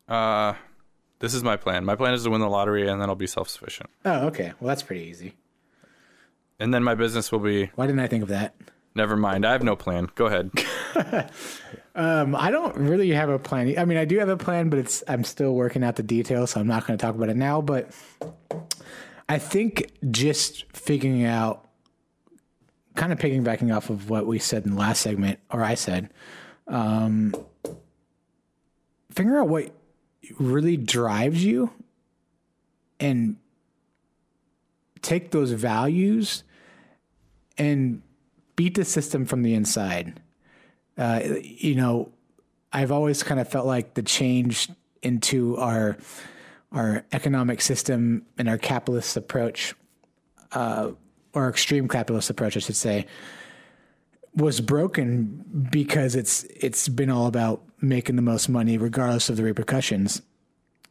uh this is my plan. My plan is to win the lottery and then I'll be self-sufficient. Oh, okay. Well, that's pretty easy. And then my business will be Why didn't I think of that? never mind. I have no plan. Go ahead. [laughs] [laughs] Um, I don't really have a plan. I mean, I do have a plan, but it's I'm still working out the details, so I'm not going to talk about it now. But I think just figuring out, kind of piggybacking off of what we said in the last segment, or I said, um, figure out what really drives you, and take those values and beat the system from the inside. Uh, you know, I've always kind of felt like the change into our our economic system and our capitalist approach, uh, or extreme capitalist approach, I should say, was broken because it's it's been all about making the most money regardless of the repercussions.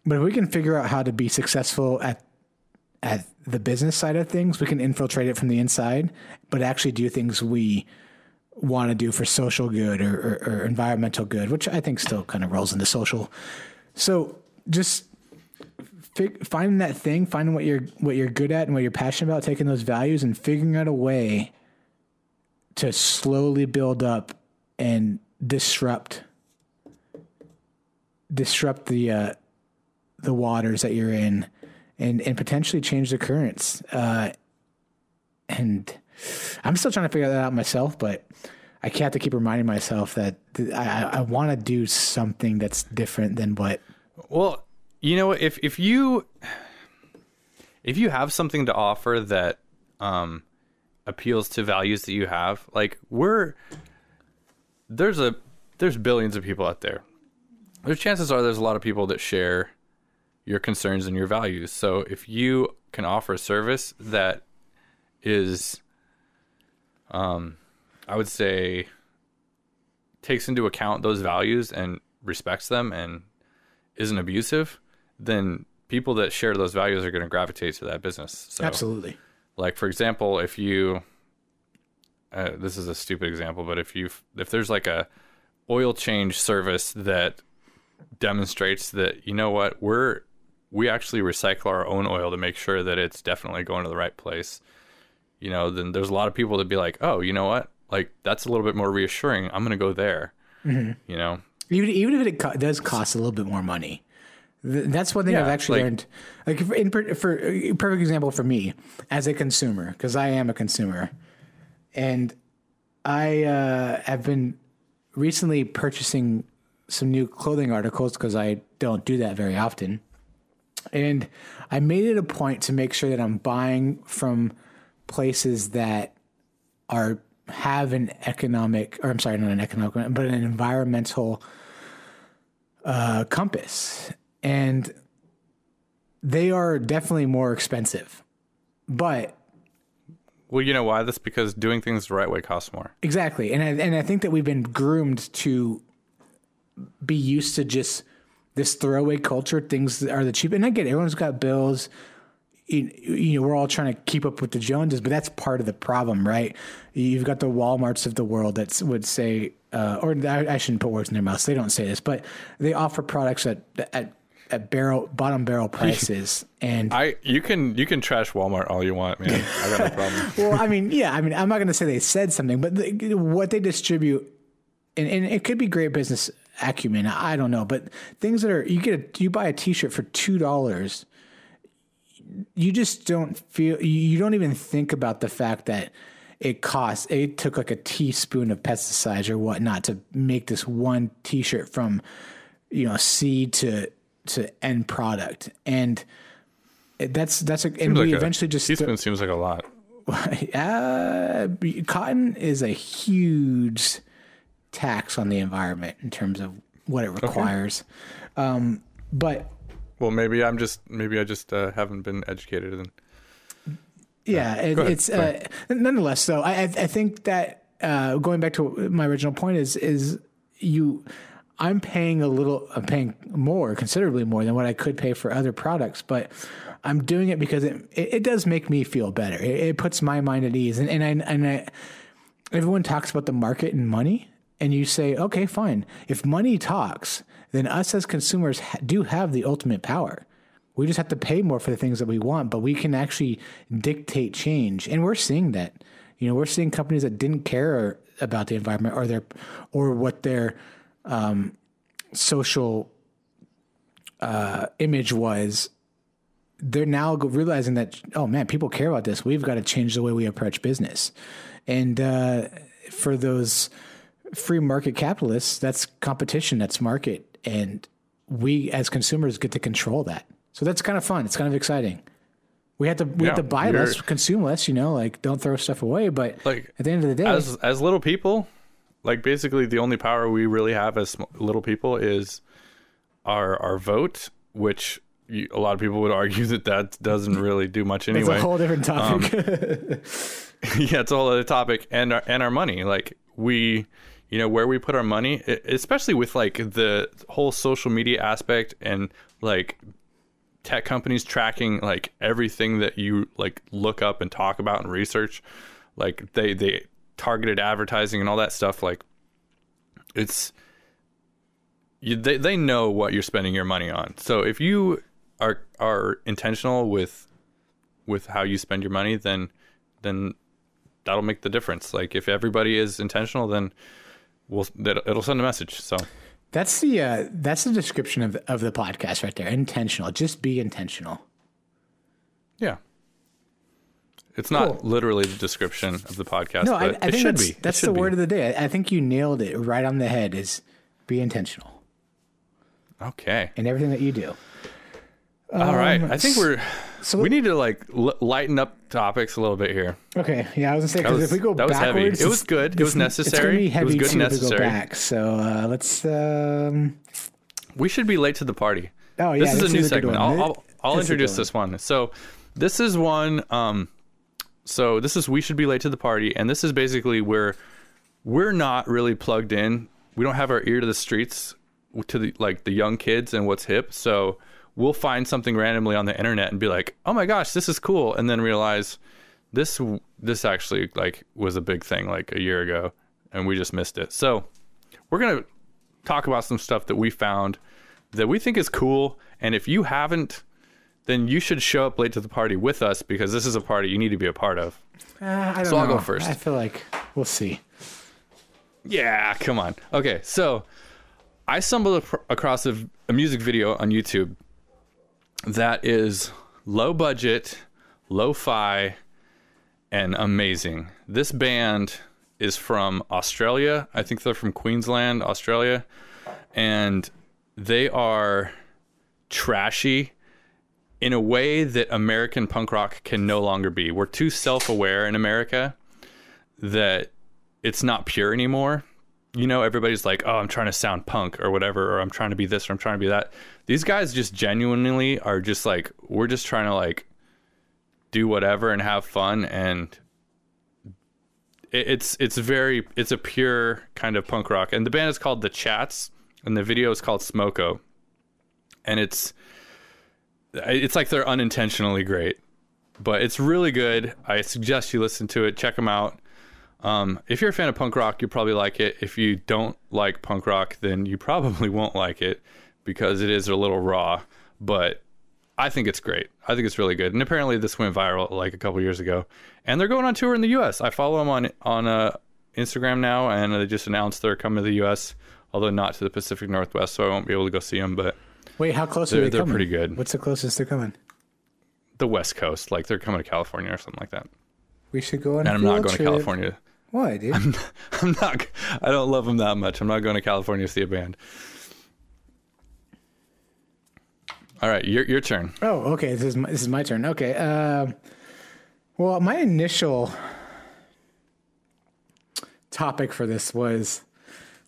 But if we can figure out how to be successful at at the business side of things, we can infiltrate it from the inside, but actually do things we want to do for social good or, or, or environmental good, which I think still kind of rolls into social. So just fig- finding that thing, finding what you're what you're good at and what you're passionate about, taking those values and figuring out a way to slowly build up and disrupt disrupt the uh, the waters that you're in and and potentially change the currents. Uh, and I'm still trying to figure that out myself, but I have to keep reminding myself that th- I, I want to do something that's different than what. Well, you know, if if you if you have something to offer that um, appeals to values that you have, like we're there's a there's billions of people out there. There's chances are there's a lot of people that share your concerns and your values. So if you can offer a service that is, um, I would say, takes into account those values and respects them and isn't abusive, then people that share those values are going to gravitate to that business. So, Absolutely. like for example, if you, uh, this is a stupid example, but if you if there's like a oil change service that demonstrates that you know what we're we actually recycle our own oil to make sure that it's definitely going to the right place you know, then there's a lot of people that be like, oh, you know what? Like that's a little bit more reassuring. I'm going to go there. You know, even even if it does cost a little bit more money. Th- That's one thing Yeah, I've actually like- learned. Like for, in, per- for a perfect example for me as a consumer, because I am a consumer, and I uh, have been recently purchasing some new clothing articles because I don't do that very often. And I made it a point to make sure that I'm buying from places that are have an economic, or I'm sorry, not an economic, but an environmental uh, compass, and they are definitely more expensive. But well, you know why? That's because doing things the right way costs more. Exactly, and I, and I think that we've been groomed to be used to just this throwaway culture. Things are the cheap, and I get it, everyone's got bills. You, you know, we're all trying to keep up with the Joneses, but that's part of the problem, right? You've got the WalMarts of the world that would say, uh, or I, I shouldn't put words in their mouths. They don't say this, but they offer products at at at barrel bottom barrel [laughs] prices, and I you can you can trash Walmart all you want, man. I got no [laughs] problem. well, I mean, yeah, I mean, I'm not going to say they said something, but the, what they distribute, and, and it could be great business acumen. I don't know, but things that are you get a you buy a T-shirt for two dollars, you just don't feel you you don't even think about the fact that it costs it took like a teaspoon of pesticides or whatnot to make this one T-shirt from you know seed to to end product and. That's that's a, and Seems we like a- eventually just teaspoon seems like a lot. [laughs] uh, cotton is a huge tax on the environment in terms of what it requires. Um, but Well, maybe I'm just maybe I just uh, haven't been educated in. yeah, it, ahead, it's uh, nonetheless. Though I I I think that uh, going back to my original point is is you. I'm paying a little. I'm paying more, considerably more than what I could pay for other products, but I'm doing it because it it, it does make me feel better. It, it puts my mind at ease, and and I and I. Everyone talks about the market and money, and you say, okay, fine. If money talks, then us as consumers do have the ultimate power. We just have to pay more for the things that we want, but we can actually dictate change, and we're seeing that. You know, we're seeing companies that didn't care about the environment or their or what their um, social uh, image was. They're now realizing that oh man, people care about this. We've got to change the way we approach business, and uh, for those free market capitalists, that's competition, that's market, and we as consumers get to control that. So that's kind of fun. It's kind of exciting. We have to we have to buy less, consume less. You know, like don't throw stuff away. But Like, at the end of the day, As as little people, like basically the only power we really have as sm- little people is our our vote, which you, a lot of people would argue that that doesn't really do much anyway. it's a whole different topic. Um, [laughs] [laughs] yeah, it's a whole other topic, and our and our money, like we, you know, where we put our money, especially with like the whole social media aspect and like tech companies tracking like everything that you like look up and talk about and research, like they they targeted advertising and all that stuff, like it's you, they they know what you're spending your money on. So if you are are intentional with with how you spend your money, then then that'll make the difference. Like if everybody is intentional, then we'll that it'll send a message. So that's the uh, that's the description of of the podcast right there. Intentional. Just be intentional. yeah, it's not Cool. literally the description of the podcast, No, but I, I it think should that's, be. It that's the be. word of the day. I, I think you nailed it right on the head. Is be intentional Okay. And everything that you do. All right. I think we're Um, so- we need to like l- lighten up topics a little bit here. Okay, yeah, I was gonna say because if we go that was heavy. backwards, It was good. It was necessary. It's gonna necessary. be It heavy was good too and if we go back. So uh, let's. Um, We should be late to the party. oh yeah, this is a new segment. I'll, I'll, I'll This introduce this one. So, this is one. Um, so this is we should be late to the party, and this is basically where we're not really plugged in. We don't have our ear to the streets to the like the young kids and what's hip. So we'll find something randomly on the internet and be like, "Oh my gosh, this is cool," and then realize this this actually like was a big thing like a year ago, and we just missed it. So we're gonna talk about some stuff that we found that we think is cool. And if you haven't then you should show up late to the party with us because this is a party you need to be a part of. Uh, I don't So I'll know. go first. I feel like we'll see. Yeah, come on. Okay, so I stumbled ac- across a, a music video on YouTube that is low budget, lo fi, and amazing. This band is from Australia. I think they're from Queensland, Australia. And they are trashy in a way that American punk rock can no longer be. We're too self aware in America that it's not pure anymore. You know, everybody's like, "Oh, I'm trying to sound punk or whatever, or I'm trying to be this or I'm trying to be that." These guys just genuinely are just like, we're just trying to like do whatever and have fun, and it's it's very it's a pure kind of punk rock. And the band is called The Chats, and the video is called Smoko, and it's it's like they're unintentionally great, but it's really good. I suggest you listen to it. Check them out. Um, if you're a fan of punk rock, you'll probably like it. If you don't like punk rock, then you probably [laughs] won't like it because it is a little raw. But I think it's great. I think it's really good. And apparently, this went viral like a couple years ago. And they're going on tour in the U.S. I follow them on on uh, Instagram now, and they just announced they're coming to the U.S. Although not to the Pacific Northwest, so I won't be able to go see them. But Wait, how close They're- are they they're coming? pretty good. What's the closest they're coming? the West Coast, like they're coming to California or something like that. We should go on. And I'm not going to. California. Why, dude? I'm not. [laughs] I don't love them that much. I'm not going to California to see a band. All right, your your turn. Oh, okay. This is my, this is my turn. Okay. Um, well, my initial topic for this was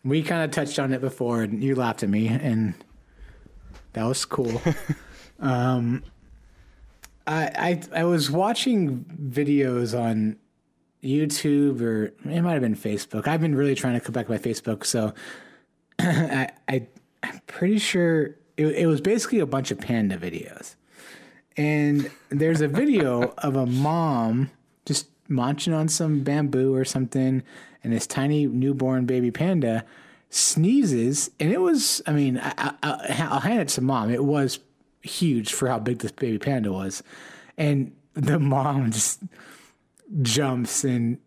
we kind of touched on it before, and you laughed at me, and that was cool. [laughs] um, I, I I was watching videos on YouTube or it might have been Facebook. I've been really trying to come back to my Facebook, so [clears throat] I, I I'm pretty sure it, it was basically a bunch of panda videos. And there's a video [laughs] of a mom just munching on some bamboo or something, and this tiny newborn baby panda sneezes, and it was, I mean, I, I, I'll hand it to mom. It was huge for how big this baby panda was. And the mom [laughs] just jumps and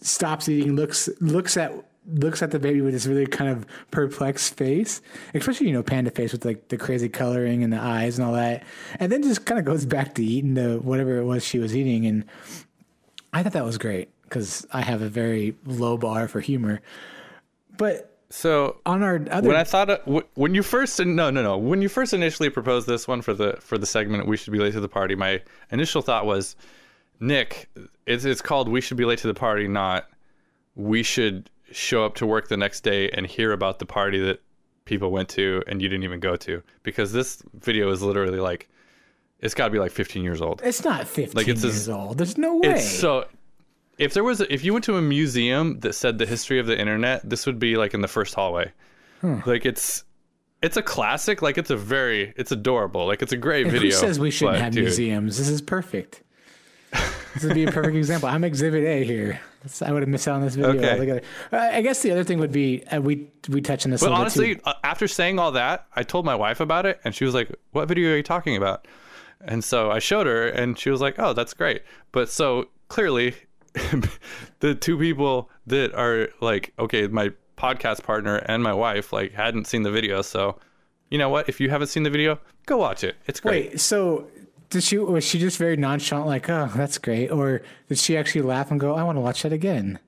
stops eating, looks looks at looks at the baby with this really kind of perplexed face, especially you know panda face with like the crazy coloring and the eyes and all that, and then just kind of goes back to eating the whatever it was she was eating, and I thought that was great because I have a very low bar for humor, but So on our other when I thought of, when you first no no no when you first initially proposed this one for the for the segment we should be late to the party my initial thought was Nick it's it's called we should be late to the party not we should show up to work the next day and hear about the party that people went to and you didn't even go to because this video is literally like it's got to be like 15 years old it's not 15 Like, it's a- years old. There's no way. it's so if there was a, if you went to a museum that said the history of the internet, this would be like in the first hallway. Like it's it's a classic. Like it's a very it's adorable. Like it's a great And video. Who says we shouldn't have dude, museums? This is perfect. [laughs] this would be a perfect example. I'm Exhibit A here. I would have missed out on this video Okay. altogether. Uh, I guess the other thing would be uh, we we touch on this. a But honestly, uh, after saying all that, I told my wife about it, and she was like, "What video are you talking about?" And so I showed her, and she was like, "Oh, that's great." But so clearly, [laughs] the two people that are like, okay, my podcast partner and my wife like hadn't seen the video, so you know what? If you haven't seen the video, go watch it. It's great. Wait, so did she was she just very nonchalant, like, oh, that's great, or did she actually laugh and go, I want to watch that again?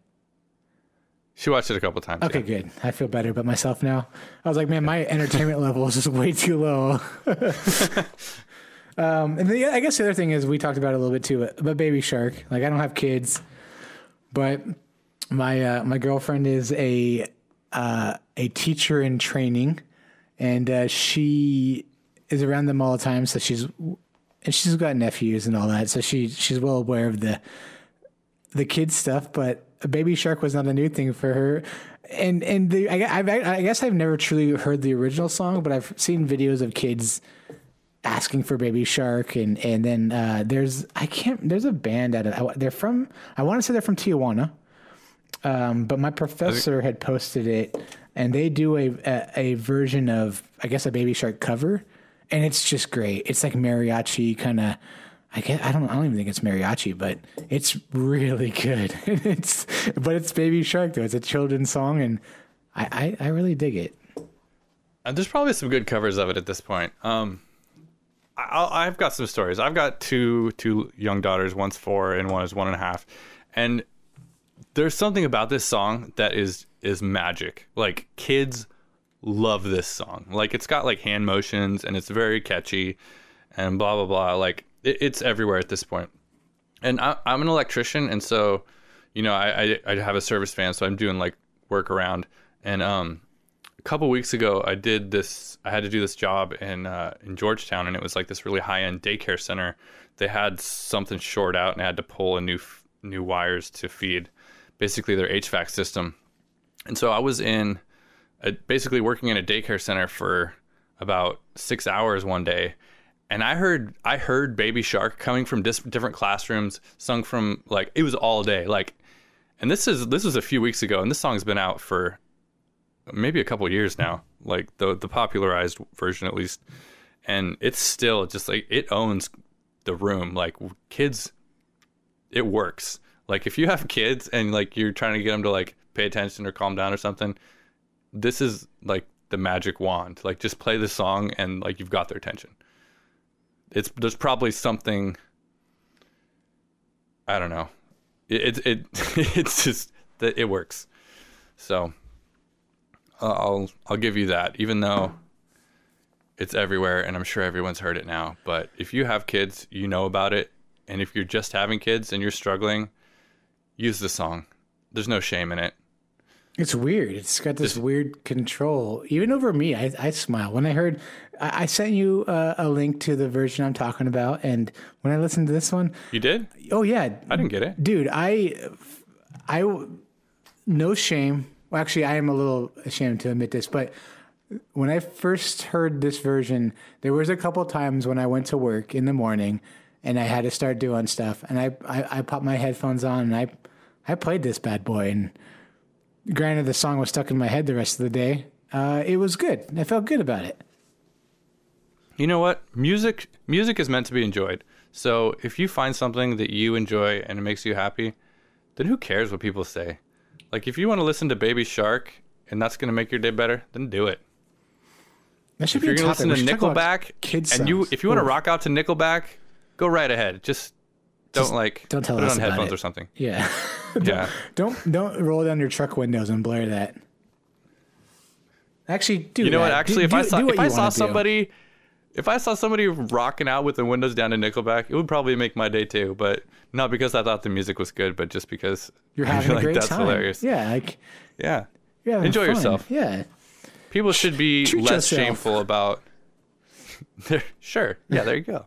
She watched it a couple times. Okay, good. I feel better about myself now. I was like, man, my entertainment level is just way too low. [laughs] [laughs] um, and the, I guess the other thing is we talked about it a little bit too, but Baby Shark. Like, I don't have kids, but my uh, my girlfriend is a uh, a teacher in training, and uh, she is around them all the time. So she's and she's got nephews and all that. So she she's well aware of the the kids stuff, but baby shark was not a new thing for her. And and the, I, I've, I guess I've never truly heard the original song, but I've seen videos of kids asking for baby shark and and then uh, there's I can't there's a band at it. They're from I want to say they're from Tijuana, um, but my professor had posted it, and they do a, a a version of I guess a baby shark cover, and it's just great. It's like mariachi kind of. I get, I don't I don't even think it's mariachi, but it's really [laughs] good. it's but it's Baby Shark though. It's a children's song, and I, I, I really dig it. And there's probably some good covers of it at this point. Um, I, I've got some stories. I've got two two young daughters. One's four and one is one and a half, and there's something about this song that is is magic. Like kids love this song. Like it's got like hand motions and it's very catchy, and blah blah blah. Like it, it's everywhere at this point. And I, I'm an electrician, and so you know I, I I have a service van, so I'm doing like work around. And um, couple weeks ago, I did this. I had to do this job in uh, in Georgetown, and it was like this really high end daycare center. They had something short out, and I had to pull a new new wires to feed basically their HVAC system. And so I was in a, basically working in a daycare center for about six hours one day, and I heard I heard Baby Shark coming from dis- different classrooms, sung from like it was all day, like. And this is this was a few weeks ago, and this song's been out for maybe a couple years now, like the the popularized version at least. And it's still just like it owns the room. Like kids, it works. Like if you have kids and like you're trying to get them to like pay attention or calm down or something, this is like the magic wand. Like just play the song and like you've got their attention. It's there's probably something I don't know. It it, it [laughs] it's just that it works. So uh, I'll I'll give you that even though it's everywhere and I'm sure everyone's heard it now, but if you have kids, you know about it. And if you're just having kids and you're struggling, use the song. There's no shame in it. It's weird. It's got this weird control, even over me. I, I smile when I heard. I, I sent you uh, a link to the version I'm talking about, and when I listened to this one, You did? oh yeah, I didn't get it. dude, I, I, no shame. Well, actually, I am a little ashamed to admit this, but when I first heard this version, there was a couple times when I went to work in the morning, and I had to start doing stuff, and I, I, I popped my headphones on, and I, I played this bad boy, and granted, the song was stuck in my head the rest of the day. Uh, it was good. I felt good about it. You know what? Music music is meant to be enjoyed. So if you find something that you enjoy and it makes you happy, then who cares what people say? Like if you want to listen to Baby Shark and that's going to make your day better, then do it. That should If you're be a going to listen to We should talk about Nickelback kids and you if you want to rock out to Nickelback, go right ahead. Just don't Just like don't tell put it us on headphones it. or something. Yeah. [laughs] Yeah. don't don't roll down your truck windows and blare that. Actually, do You know what? Actually, Do- if I do- saw do if I saw wanna do. If I saw somebody rocking out with the windows down to Nickelback, it would probably make my day too. But not because I thought the music was good, but just because you're [laughs] having feel a like great that's time. hilarious. Yeah, like Yeah. you're Enjoy fun. yourself. Yeah. People should be Treat less yourself. shameful about. [laughs] sure. Yeah, there you go.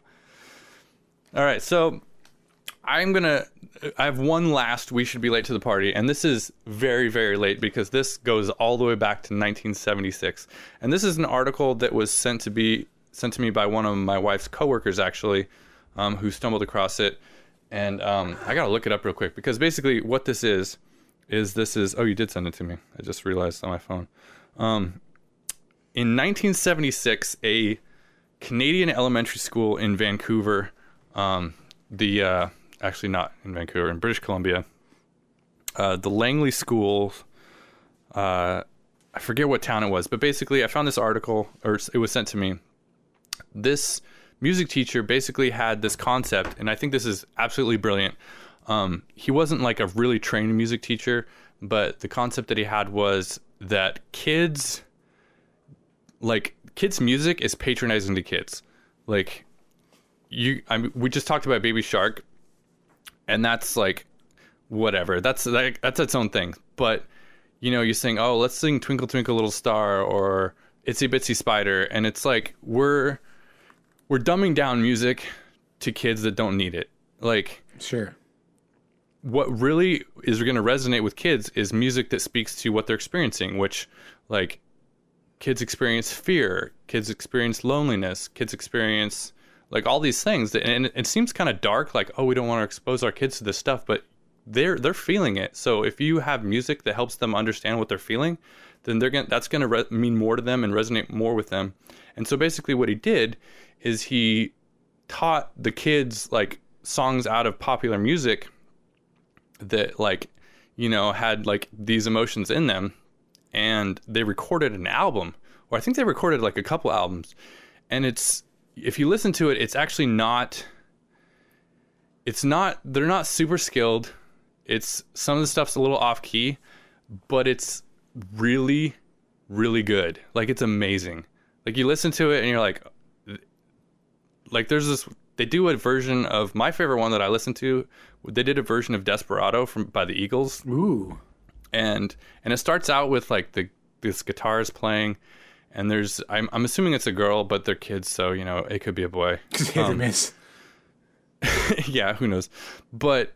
All right, so I'm gonna. I have one last. We should be late to the party, and this is very, very late because this goes all the way back to 1976, and this is an article that was sent to be sent to me by one of my wife's coworkers, actually, um, who stumbled across it, and um, I gotta look it up real quick because basically what this is is this is. Oh, you did send it to me. I just realized on my phone. Um, in 1976, a Canadian elementary school in Vancouver, um, the uh, actually not in Vancouver, in British Columbia, uh, the Langley School. Uh, I forget what town it was, but basically, I found this article, or it was sent to me. This music teacher basically had this concept, and I think this is absolutely brilliant. Um, he wasn't like a really trained music teacher, but the concept that he had was that kids like kids music is patronizing to kids. Like you i mean we just talked about baby shark and that's like whatever. That's like that's its own thing. But you know you sing, oh let's sing twinkle twinkle little star or itsy bitsy spider and it's like we're we're dumbing down music to kids that don't need it like Sure. what really is going to resonate with kids is music that speaks to what they're experiencing, which, like, kids experience fear, kids experience loneliness, kids experience like all these things. That, and it, seems kind of dark, like, oh, we don't want to expose our kids to this stuff, but they're they're feeling it. So if you have music that helps them understand what they're feeling, then they're going to that's going to re- mean more to them and resonate more with them. And so basically what he did is he taught the kids like songs out of popular music that like you know had like these emotions in them and they recorded an album or I think they recorded like a couple albums. And it's if you listen to it it's actually not it's not they're not super skilled. It's some of the stuff's a little off key but it's really really good. Like it's amazing. Like you listen to it and you're like like there's this they do a version of my favorite one that I listened to they did a version of Desperado from by the Eagles Ooh. and and it starts out with like the this guitar is playing and there's I'm I'm assuming it's a girl but they're kids so you know it could be a boy [laughs] or um, miss. [laughs] yeah, who knows? But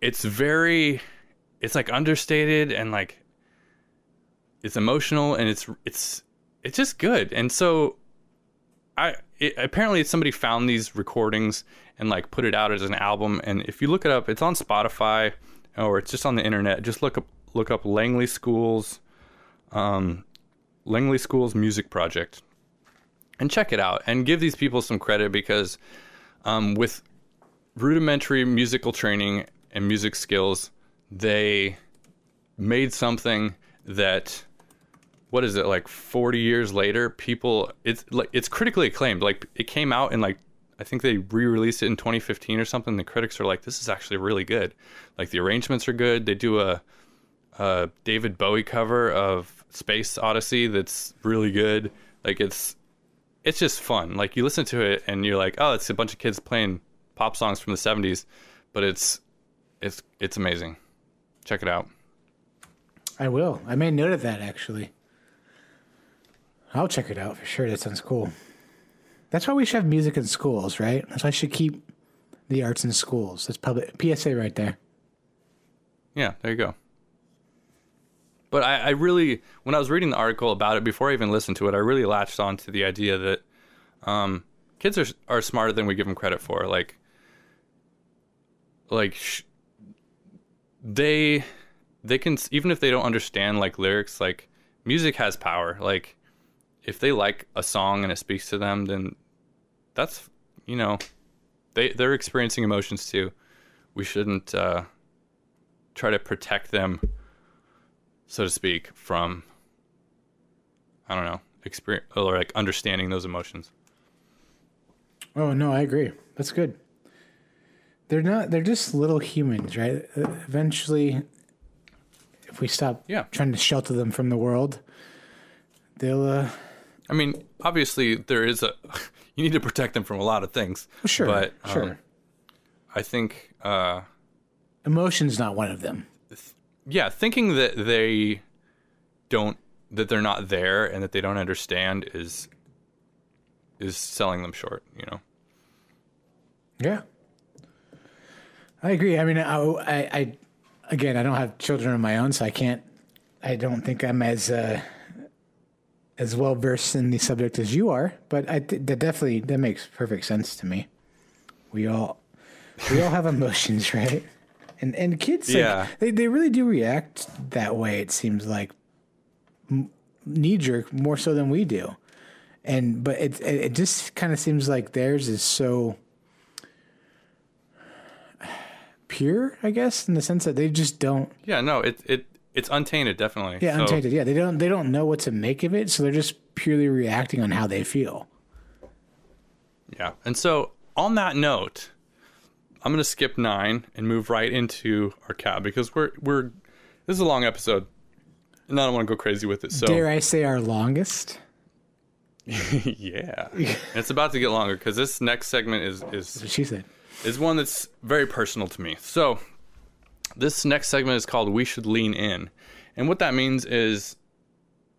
it's very it's like understated and like it's emotional and it's it's it's just good. And so I it, apparently somebody found these recordings and like put it out as an album and if you look it up it's on Spotify or it's just on the internet. Just look up look up Langley Schools um Langley Schools Music Project and check it out and give these people some credit because um, with rudimentary musical training and music skills, they made something that what is it like 40 years later people it's like it's critically acclaimed. Like it came out in like i think they re-released it in 2015 or something. The critics are like this is actually really good. Like the arrangements are good. They do a, a david bowie cover of space oddity that's really good. Like it's it's just fun. Like you listen to it and you're like oh it's a bunch of kids playing pop songs from the 70s but it's it's it's amazing. Check it out. I will. I made note of that actually. I'll check it out for sure. That sounds cool. That's why we should have music in schools, right? That's why I should keep the arts in schools. That's public PSA right there. Yeah, there you go. But I, I really, when I was reading the article about it, before I even listened to it, I really latched on to the idea that um, kids are are smarter than we give them credit for. Like, like sh- they they can even if they don't understand like lyrics, like music has power. Like, if they like a song and it speaks to them, then that's you know they they're experiencing emotions too. We shouldn't. Uh, try to protect them, so to speak, from I don't know, experience or like understanding those emotions. Oh no, I agree. That's good. They're not. They're just little humans, right? Eventually, if we stop Yeah. trying to shelter them from the world, they'll. uh I mean, obviously there is a [laughs] you need to protect them from a lot of things. Sure, but um, sure. I think uh, Emotion's not one of them. yeah, thinking that they don't that they're not there and that they don't understand is is selling them short. You know. Yeah, I agree. I mean, I, I, I again, I don't have children of my own, so I can't. I don't think I'm as uh, as well versed in the subject as you are, but I th- that definitely that makes perfect sense to me. We all we all have emotions, [laughs] right? And and kids, like, Yeah. they they really do react that way. It seems like knee jerk more so than we do, and but it it, it just kind of seems like theirs is so [sighs] pure, I guess, in the sense that they just don't. Yeah. No. It it it's untainted, definitely. Yeah, So- untainted. Yeah, they don't. They don't know what to make of it, so they're just purely reacting on how they feel. Yeah. And so on that note, I'm gonna skip nine and move right into our cab because we're we're this is a long episode. And I don't want to go crazy with it. So Dare I say our longest? [laughs] yeah. It's about to get longer because this next segment is is she said. is one that's very personal to me. So, this next segment is called We Should Lean In. And what that means is,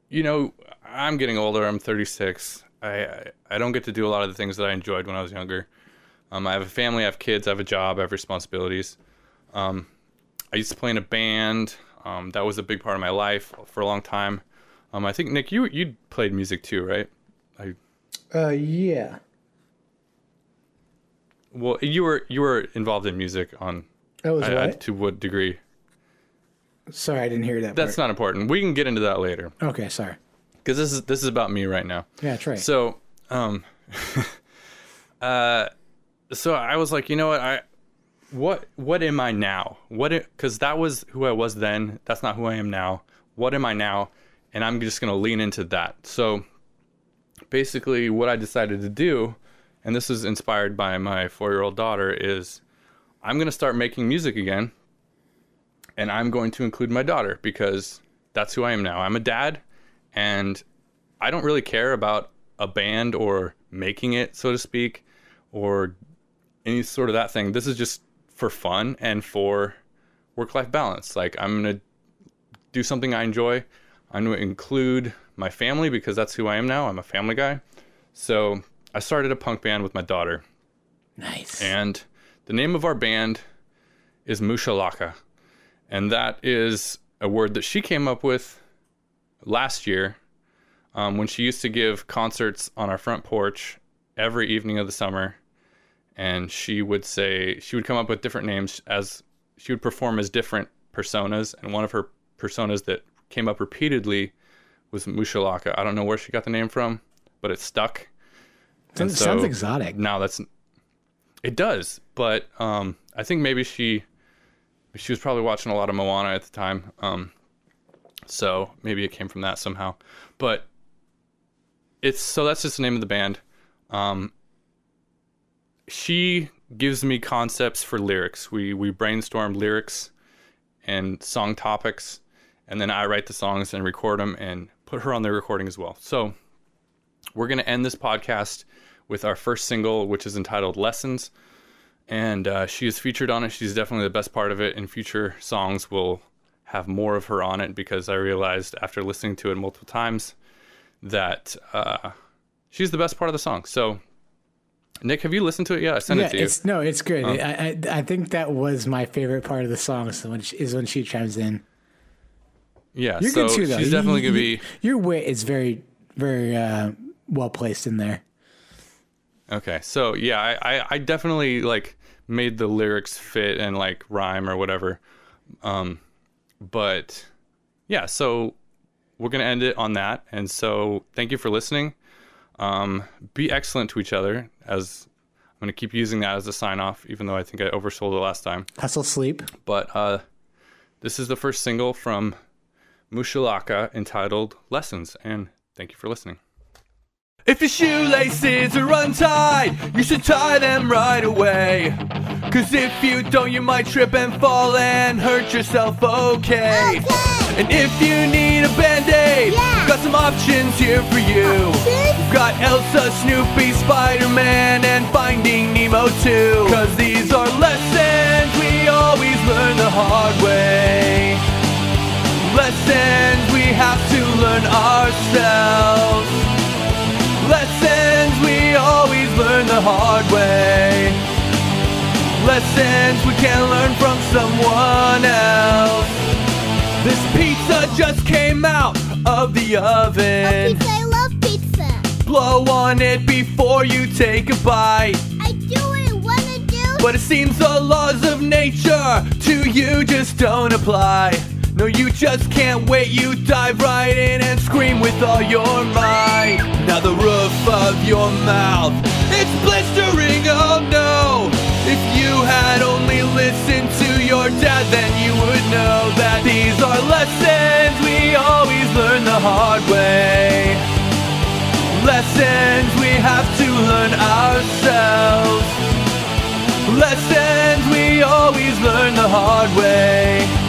you know, I'm getting older. I'm 36. I, I, I don't get to do a lot of the things that I enjoyed when I was younger. Um, I have a family, I have kids, I have a job, I have responsibilities. Um, I used to play in a band. Um, that was a big part of my life for a long time. Um, I think, Nick, you, you played music too, right? I, Uh, yeah. well, you were you were involved in music on That was I- I- to what degree? Sorry, I didn't hear that. That's not important. We can get into that later. Okay, sorry. because this is this is about me right now. Yeah, that's right. So, um, [laughs] uh, so I was like, you know what, I, what, what am I now? What, because that was who I was then. That's not who I am now. What am I now? And I'm just gonna lean into that. So, basically, what I decided to do, and this is inspired by my four-year-old daughter, is I'm gonna start making music again, and I'm going to include my daughter because that's who I am now. I'm a dad, and I don't really care about a band or making it, so to speak, or any sort of that thing. This is just for fun and for work life balance. Like, I'm going to do something I enjoy. I'm going to include my family because that's who I am now. I'm a family guy. So, I started a punk band with my daughter. nice. And the name of our band is Mushalaka. And that is a word that she came up with last year um, when she used to give concerts on our front porch every evening of the summer. And she would say, she would come up with different names as she would perform as different personas. And one of her personas that came up repeatedly was Mushalaka. I don't know where she got the name from, but it stuck. sounds, so- sounds exotic. Now that's it does, but um, I think maybe she she was probably watching a lot of Moana at the time, um, so maybe it came from that somehow. But it's so that's just the name of the band. Um, she gives me concepts for lyrics. We we brainstorm lyrics and song topics, and then I write the songs and record them and put her on the recording as well. So we're gonna end this podcast with our first single, which is entitled Lessons. And uh, she is featured on it. She's definitely the best part of it. And future songs will have more of her on it because I realized after listening to it multiple times that uh, she's the best part of the song. So, Nick, have you listened to it yet? I sent yeah, it to you. it's no, it's good. I, I I think that was my favorite part of the song. So when she, is when she chimes in. Yeah, You're so good too, though. she's definitely gonna be Your wit is very very uh, well placed in there. Okay. So yeah, I, I, I definitely like made the lyrics fit and like rhyme or whatever. Um, but yeah, so we're gonna end it on that. And so thank you for listening. Um, be excellent to each other. As I'm gonna keep using that as a sign off, even though I think I oversold it last time. Hustle sleep. But uh, this is the first single from Mushalaka entitled Lessons, and thank you for listening. If your shoelaces are untied, you should tie them right away. Cause if you don't, you might trip and fall and hurt yourself, okay? And if you need a band aid, Yeah. got some options here for you. Options? We've got Elsa, Snoopy, Spider Man, and Finding Nemo too. Cause these are lessons we always learn the hard way. Lessons we have to learn ourselves. Lessons we always learn the hard way. Lessons we can learn from someone else. This pizza just came out of the oven. Pizza, I love pizza. Blow on it before you take a bite. I do what I wanna do. But it seems the laws of nature to you just don't apply. No, you just can't wait. You dive right in and scream with all your might. Now the roof of your mouth, it's blistering. Oh no! If you had only listened to your dad, then you would know that these are lessons we always learn the hard way. Lessons we have to learn ourselves. Lessons we always learn the hard way.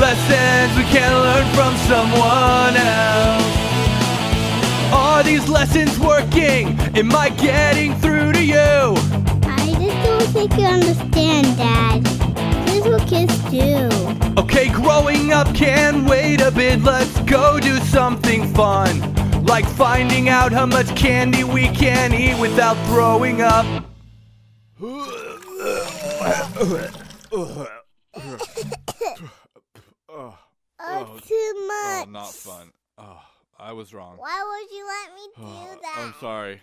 Lessons we can learn from someone else. Are these lessons working? Am I getting through to you? I just don't think you understand, Dad. This is what kids do. Okay, growing up can wait a bit. Let's go do something fun. Like finding out how much candy we can eat without throwing up. Oh, too much. Not fun. Oh, I was wrong. Why would you let me do that? I'm sorry.